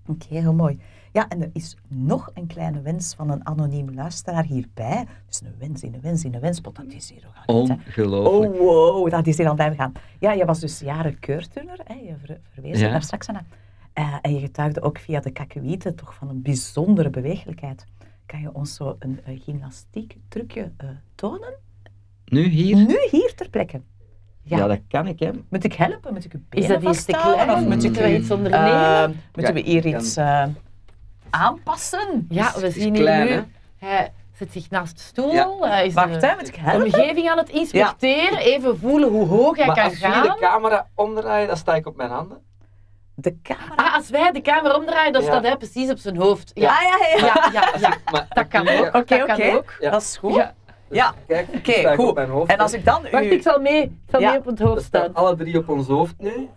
Oké, heel mooi. Ja, en er is nog een kleine wens van een anoniem luisteraar hierbij. Dus een wens in een wens in een wenspot, dat is hier nog. Ongelooflijk. Oh, wow, dat is hier al bij gegaan. Ja, je was dus jaren keurturner, hè? je ver, verwees Ja. daar straks aan. Eh, en je getuigde ook via de kakkewieten toch van een bijzondere bewegelijkheid. Kan je ons zo een gymnastiek trucje eh, tonen? Nu hier? Nu hier ter plekke. Ja. Ja. dat kan ik, hè. Moet ik helpen? Moet ik Is benen dat iets te klein? Of moet ik Moeten we iets ondernemen? eh, moeten we hier iets eh, aanpassen? ja, we is zien hier klein, nu. hè? Hij zit zich naast de stoel. Ja. Hij is Wacht, de hè, moet ik helpen? omgeving aan het inspecteren. Even voelen hoe hoog hij maar kan als jullie gaan. de camera omdraaien, dan sta ik op mijn handen. De camera. Ah, als wij de camera omdraaien, dan Ja. staat hij precies op zijn hoofd. Ja, Ah, ja, ja. ja, ja. ja. Maar Dat kan Ja. ook. Oké, dat kan oké. ook. Ja. Dat is goed. Ja. Ja, Kijk, oké, goed. op mijn hoofd. En als ik dan Wacht, u... ik zal mee, ik zal Ja. mee op het We hoofd staan staan. alle drie op ons hoofd nu.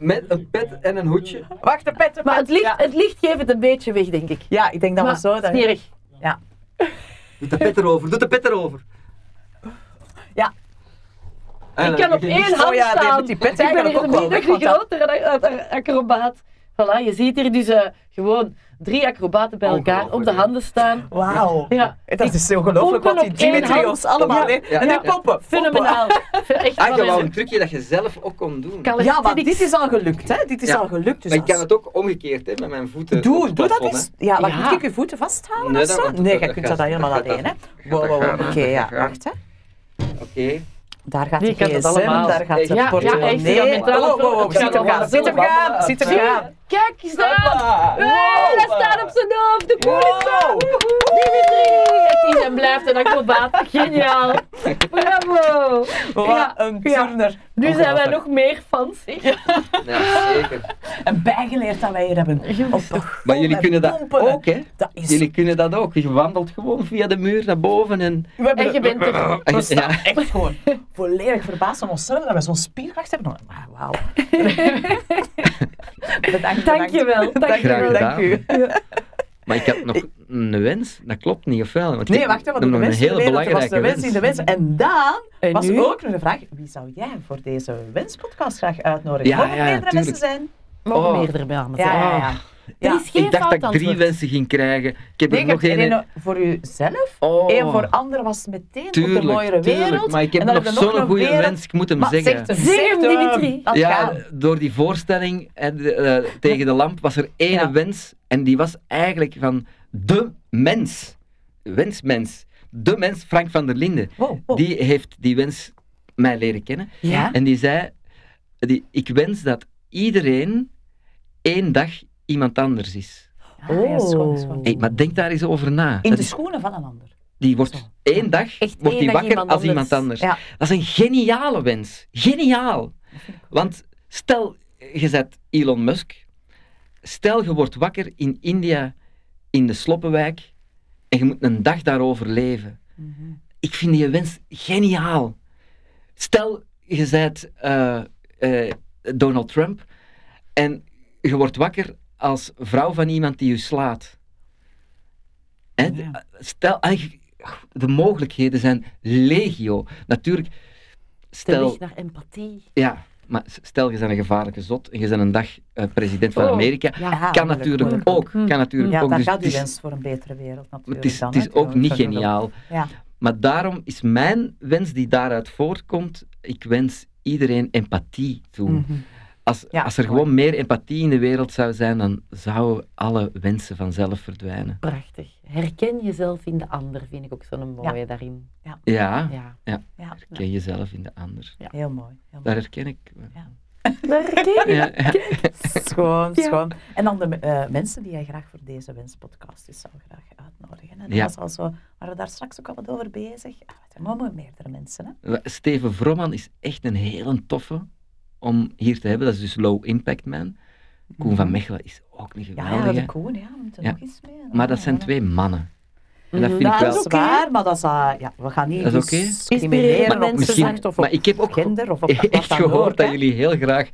Met een pet en een hoedje. Wacht, de pet, Maar pet. het licht, Ja. het licht geeft het een beetje weg, denk ik. Ja, ik denk dat Maar we zo... Dat... smerig. Ja. Doe de pet erover, doe de pet erover. Ja. En Ik kan op begin je- één hand Oh ja, die staan. met die pet ik ben eigenlijk hier dat- grotere acrobaat. Voilà, je ziet hier dus eh, gewoon drie acrobaten bij elkaar op de handen staan. Wauw. Ja. Dat is ongelooflijk wat die op één Dimitri hand. ons allemaal Ja. Ja. En Ja. poppen. Fenomenaal. Echt Ah, van je wou een trucje dat je zelf ook kon doen. Ja, maar dit is al gelukt, hè. Dit is Ja. al gelukt. Dus Maar ik kan het ook omgekeerd, hè, met mijn voeten. Doe, doe dat eens. Ja, maar Ja. moet ik je voeten vasthouden Nee, of dat- zo? dat- Nee, dat jij kunt dat helemaal alleen, hè. Wow, wow, gaat- wow. Oké, ja, wacht, hè. Oké. Daar gaat Die gsm, allemaal. daar gaat de Ja, ja, portemonnee. echt, ja, Oh, ziet gaat hem gaan, hem gaan, ziet hem je? gaan. Kijk eens daar! Hey, hij staat op zijn hoofd, de koel is Wow. daar! Dimitri! Het is en blijft een acrobaat. Geniaal! Bravo! Wat Ja, een ja. turner. Nu zijn wij nog meer fans. zeg. Ja, zeker. En bijgeleerd dat wij hier hebben. Maar jullie kunnen dat pompen. ook, hè? Dat is... Jullie kunnen dat ook. Je wandelt gewoon via de muur naar boven en... We hebben En je bent er. We staan Ja. echt gewoon volledig verbaasd van onszelf dat we zo'n spierkracht hebben. Wauw. Bedankt. Dankjewel. Dank u. Dankjewel. Dank u. Maar ik had nog een wens. Dat klopt niet, of wel? Want Nee, heb wacht even, want de een wens de hele wereld, was de belangrijke wens in de wens. En Daan En was nu? ook nog de vraag, wie zou jij voor deze wenspodcast graag uitnodigen? Ja, Mogen ja, meerdere tuurlijk. mensen zijn? Mogen Oh. meerdere namen Ja, zijn. ja, ja. Ah, Ja, Er is geen ik dacht dat ik drie wensen ging krijgen. Ik heb Nee, er nog één. voor jezelf, Oh, één voor anderen was meteen op de mooiere tuurlijk, wereld. tuurlijk. Maar ik heb en dan nog zo'n een goede wereld. wens, ik moet hem Maar zeggen. Zeg hem. Dimitri. Ja, door die voorstelling de, eh, tegen de lamp was er één Ja. wens en die was eigenlijk van de mens. Wensmens. De mens, Frank van der Linden. Wow, wow. Die heeft die wens mij leren kennen. Ja? En die zei, die, ik wens dat iedereen één dag iemand anders is. Ah, ja, schoon, schoon. Oh. Hey, maar denk daar eens over na. In Dat de is- schoenen van een ander. die wordt Zo. één dag Echt wordt één die dag wakker iemand als anders. iemand anders. Ja. Dat is een geniale wens. Geniaal. Want stel, je zet Elon Musk. Stel, je wordt wakker in India, in de Sloppenwijk, en je moet een dag daarover leven. Mhm. Ik vind die wens geniaal. Stel, je bent eh, eh, Donald Trump, en je wordt wakker als vrouw van iemand die je slaat. Hè, Ja. Stel, eigenlijk, de mogelijkheden zijn legio. Natuurlijk, stel... weg naar empathie. Ja, maar stel je bent een gevaarlijke zot en je bent een dag eh, president van Oh, Amerika. Ja. Ah, kan natuurlijk moeilijk. ook. Hm. Kan natuurlijk Ja, ook. Dus gaat is, wens voor een betere wereld natuurlijk. het is, dan, het is ook niet geniaal. Ja. Maar daarom is mijn wens die daaruit voortkomt, ik wens iedereen empathie toe. Mhm. Als, Ja, als er mooi. gewoon meer empathie in de wereld zou zijn, dan zouden alle wensen vanzelf verdwijnen. Prachtig. Herken jezelf in de ander, vind ik ook zo'n mooie daarin. Ja, Ja. Ja, herken jezelf in de ander. heel mooi. Heel Daar mooi. herken ik. Daar herken je. Ja, ja. Schoon, Ja. schoon. En dan de eh, mensen die jij graag voor deze wenspodcast dus zou graag uitnodigen. Hè. Dat Ja. was al zo, we waren daar straks ook al wat over bezig. Ah, maar meerdere mensen. Hè. Steven Vromman is echt een hele toffe om hier te hebben. Dat is dus Low Impact Man. Koen van Mechelen is ook een Mhm. Ja, geweldige. ja, de Koen, ja, we moeten Ja. nog eens mee. Maar dat zijn twee mannen. En dat Mhm. vind ik Dat wel... is waar, maar dat is, ah, ja, we gaan niet Dat is oké. discrimineren Inspireren op geslacht of op maar ik heb ook gender of op wat echt dan gehoord ook, dat jullie heel graag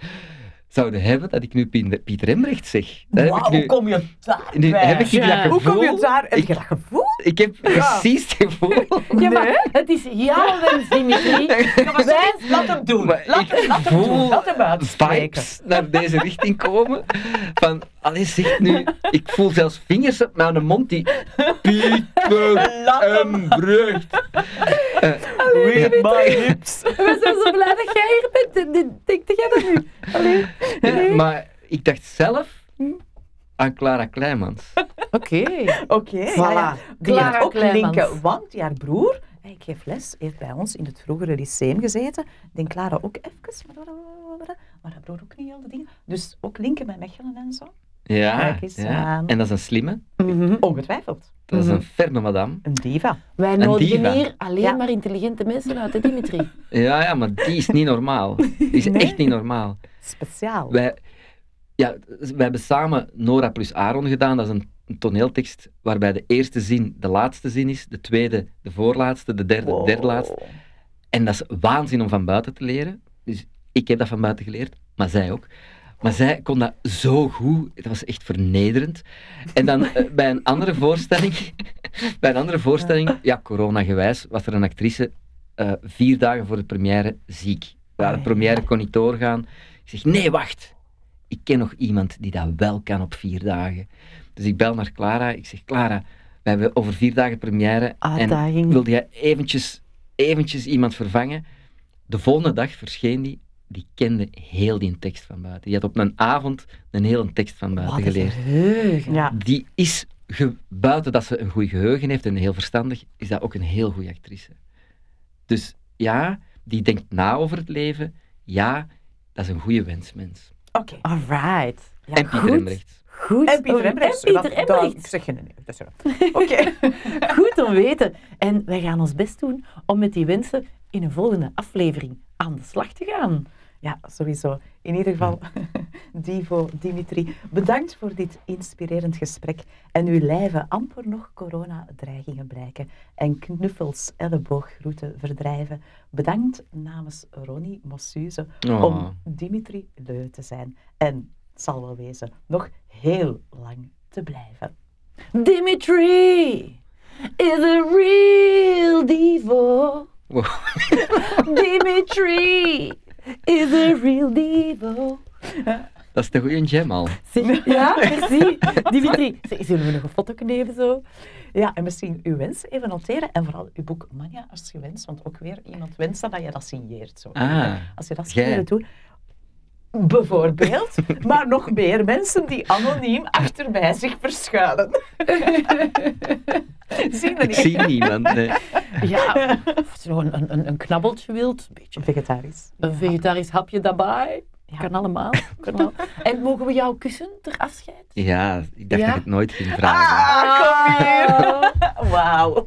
zouden hebben dat ik nu Pieter, Pieter Embrecht zeg. Dat heb ik nu, hoe kom je daar nu heb ik Ja. dat Hoe kom je gevoel. daar? Heb Ik, je dat gevoel? ik heb precies het gevoel. Ja, maar het is jouw wens, Dimitri. Wij Laat hem doen. Laat, ik hem- laat hem doen. voel Laat hem uitspreken. vibes naar deze richting komen. Van, allee, zeg nu, ik voel zelfs vingers op mijn mond die Pieter Laat hem. Embrecht. Read my lips. We zijn zo blij dat jij hier bent. Denk jij dat nu? Allee. Ja, maar ik dacht zelf aan Clara Kleimans. Oké. Oké, ja, Voilà. ja. Clara ook Kleimans. linken, want haar broer, ik geef les, heeft bij ons in het vroegere lyceum gezeten. Ik denk Clara ook even, maar, maar haar broer ook niet heel de dingen. Dus ook linken met Mechelen en zo. Ja, Kijk eens ja. aan. en dat is een slimme. Mhm. Ongetwijfeld. Dat is Mhm. een ferme madame. Een diva. Wij Een nodigen diva. hier alleen Ja. maar intelligente mensen uit, hè, Dimitri? Ja, ja, maar die is niet normaal. Die is Nee? echt niet normaal. Speciaal. Wij, ja, wij hebben samen Nora plus Aaron gedaan. Dat is een, een toneeltekst waarbij de eerste zin de laatste zin is, de tweede de voorlaatste, de derde de derde laatste. En dat is waanzin om van buiten te leren. Dus ik heb dat van buiten geleerd, maar zij ook. Maar zij kon dat zo goed, dat was echt vernederend. En dan eh, bij een andere voorstelling, bij een andere voorstelling, ja, corona-gewijs, was er een actrice eh, vier dagen voor de première ziek. Ja, de première kon niet doorgaan. Ik zeg, nee, wacht. Ik ken nog iemand die dat wel kan op vier dagen. Dus ik bel naar Clara. Ik zeg, Clara, we hebben over vier dagen première. En Uitdaging. wilde jij eventjes, eventjes iemand vervangen? De volgende dag verscheen die. Die kende heel die tekst van buiten. Die had op een avond een hele tekst van buiten Wat een geleerd. geheugen. Ja. Die is, ge- buiten dat ze een goed geheugen heeft en heel verstandig, is dat ook een heel goede actrice. Dus ja, die denkt na over het leven. Ja, dat is een goede wensmens. Oké. Alright. Ja, en Pieter goed. Embrecht. Goed. En Pieter Embrecht. En Pieter Dat- dat- Embrecht. Ik zeg geen nee. dat is Oké. Goed om weten. En wij gaan ons best doen om met die wensen in een volgende aflevering aan de slag te gaan. Ja, sowieso. In ieder geval, Divo, Dimitri, bedankt voor dit inspirerend gesprek. En uw lijven amper nog coronadreigingen blijken en knuffels ellebooggroeten verdrijven. Bedankt namens Ronnie Mossuze Oh. om Dimitri Leu te zijn. En het zal wel wezen, nog heel lang te blijven. Dimitri is a real divo. Wow. Dimitri is a real divo. Dat is de goede jam al. Zie- Ja, merci. Dimitri, zullen we nog een foto nemen zo? Ja, en misschien uw wens even noteren. En vooral uw boek Manja als je wenst. Want ook weer iemand wenst dat je dat signeert. Zo. Ah, Als je dat zou jij. Bijvoorbeeld. maar nog meer mensen die anoniem achter bij zich verschuilen. Zie je Ik niet? zie niemand. nee. Ja, of zo een, een- een, een knabbeltje wilt, een beetje Vegetarisch. een vegetarisch hapje daarbij. Ja. Kan allemaal. Kan allemaal. En mogen we jou kussen ter afscheid? Ja, ik dacht Ja? dat ik het nooit ging vragen. Ah, kom hier. Wauw.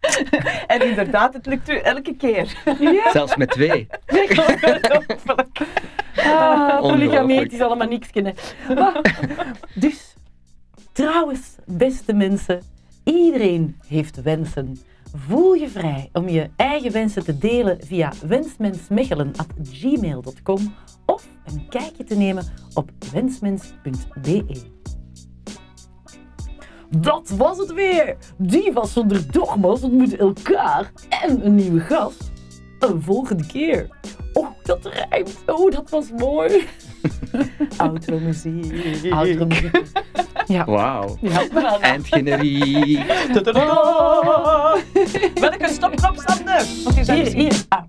en inderdaad, het lukt u elke keer. Zelfs met twee. Ongelooflijk. Ah, polygamie, is allemaal niks kennen. Dus, trouwens, beste mensen, iedereen heeft wensen. Voel je vrij om je eigen wensen te delen via wensmensmechelen.gmail.com of een kijkje te nemen op wensmens.be. Dat was het weer! Divas zonder dogma's ontmoeten elkaar en een nieuwe gast. Een volgende keer. Oh, dat rijmt. Oh, dat was mooi. Outro muziek. Outro muziek. Ja. Wauw. ja. Eindgeneriek. Welke stopknop staat er? Die Hier, hier. Ah.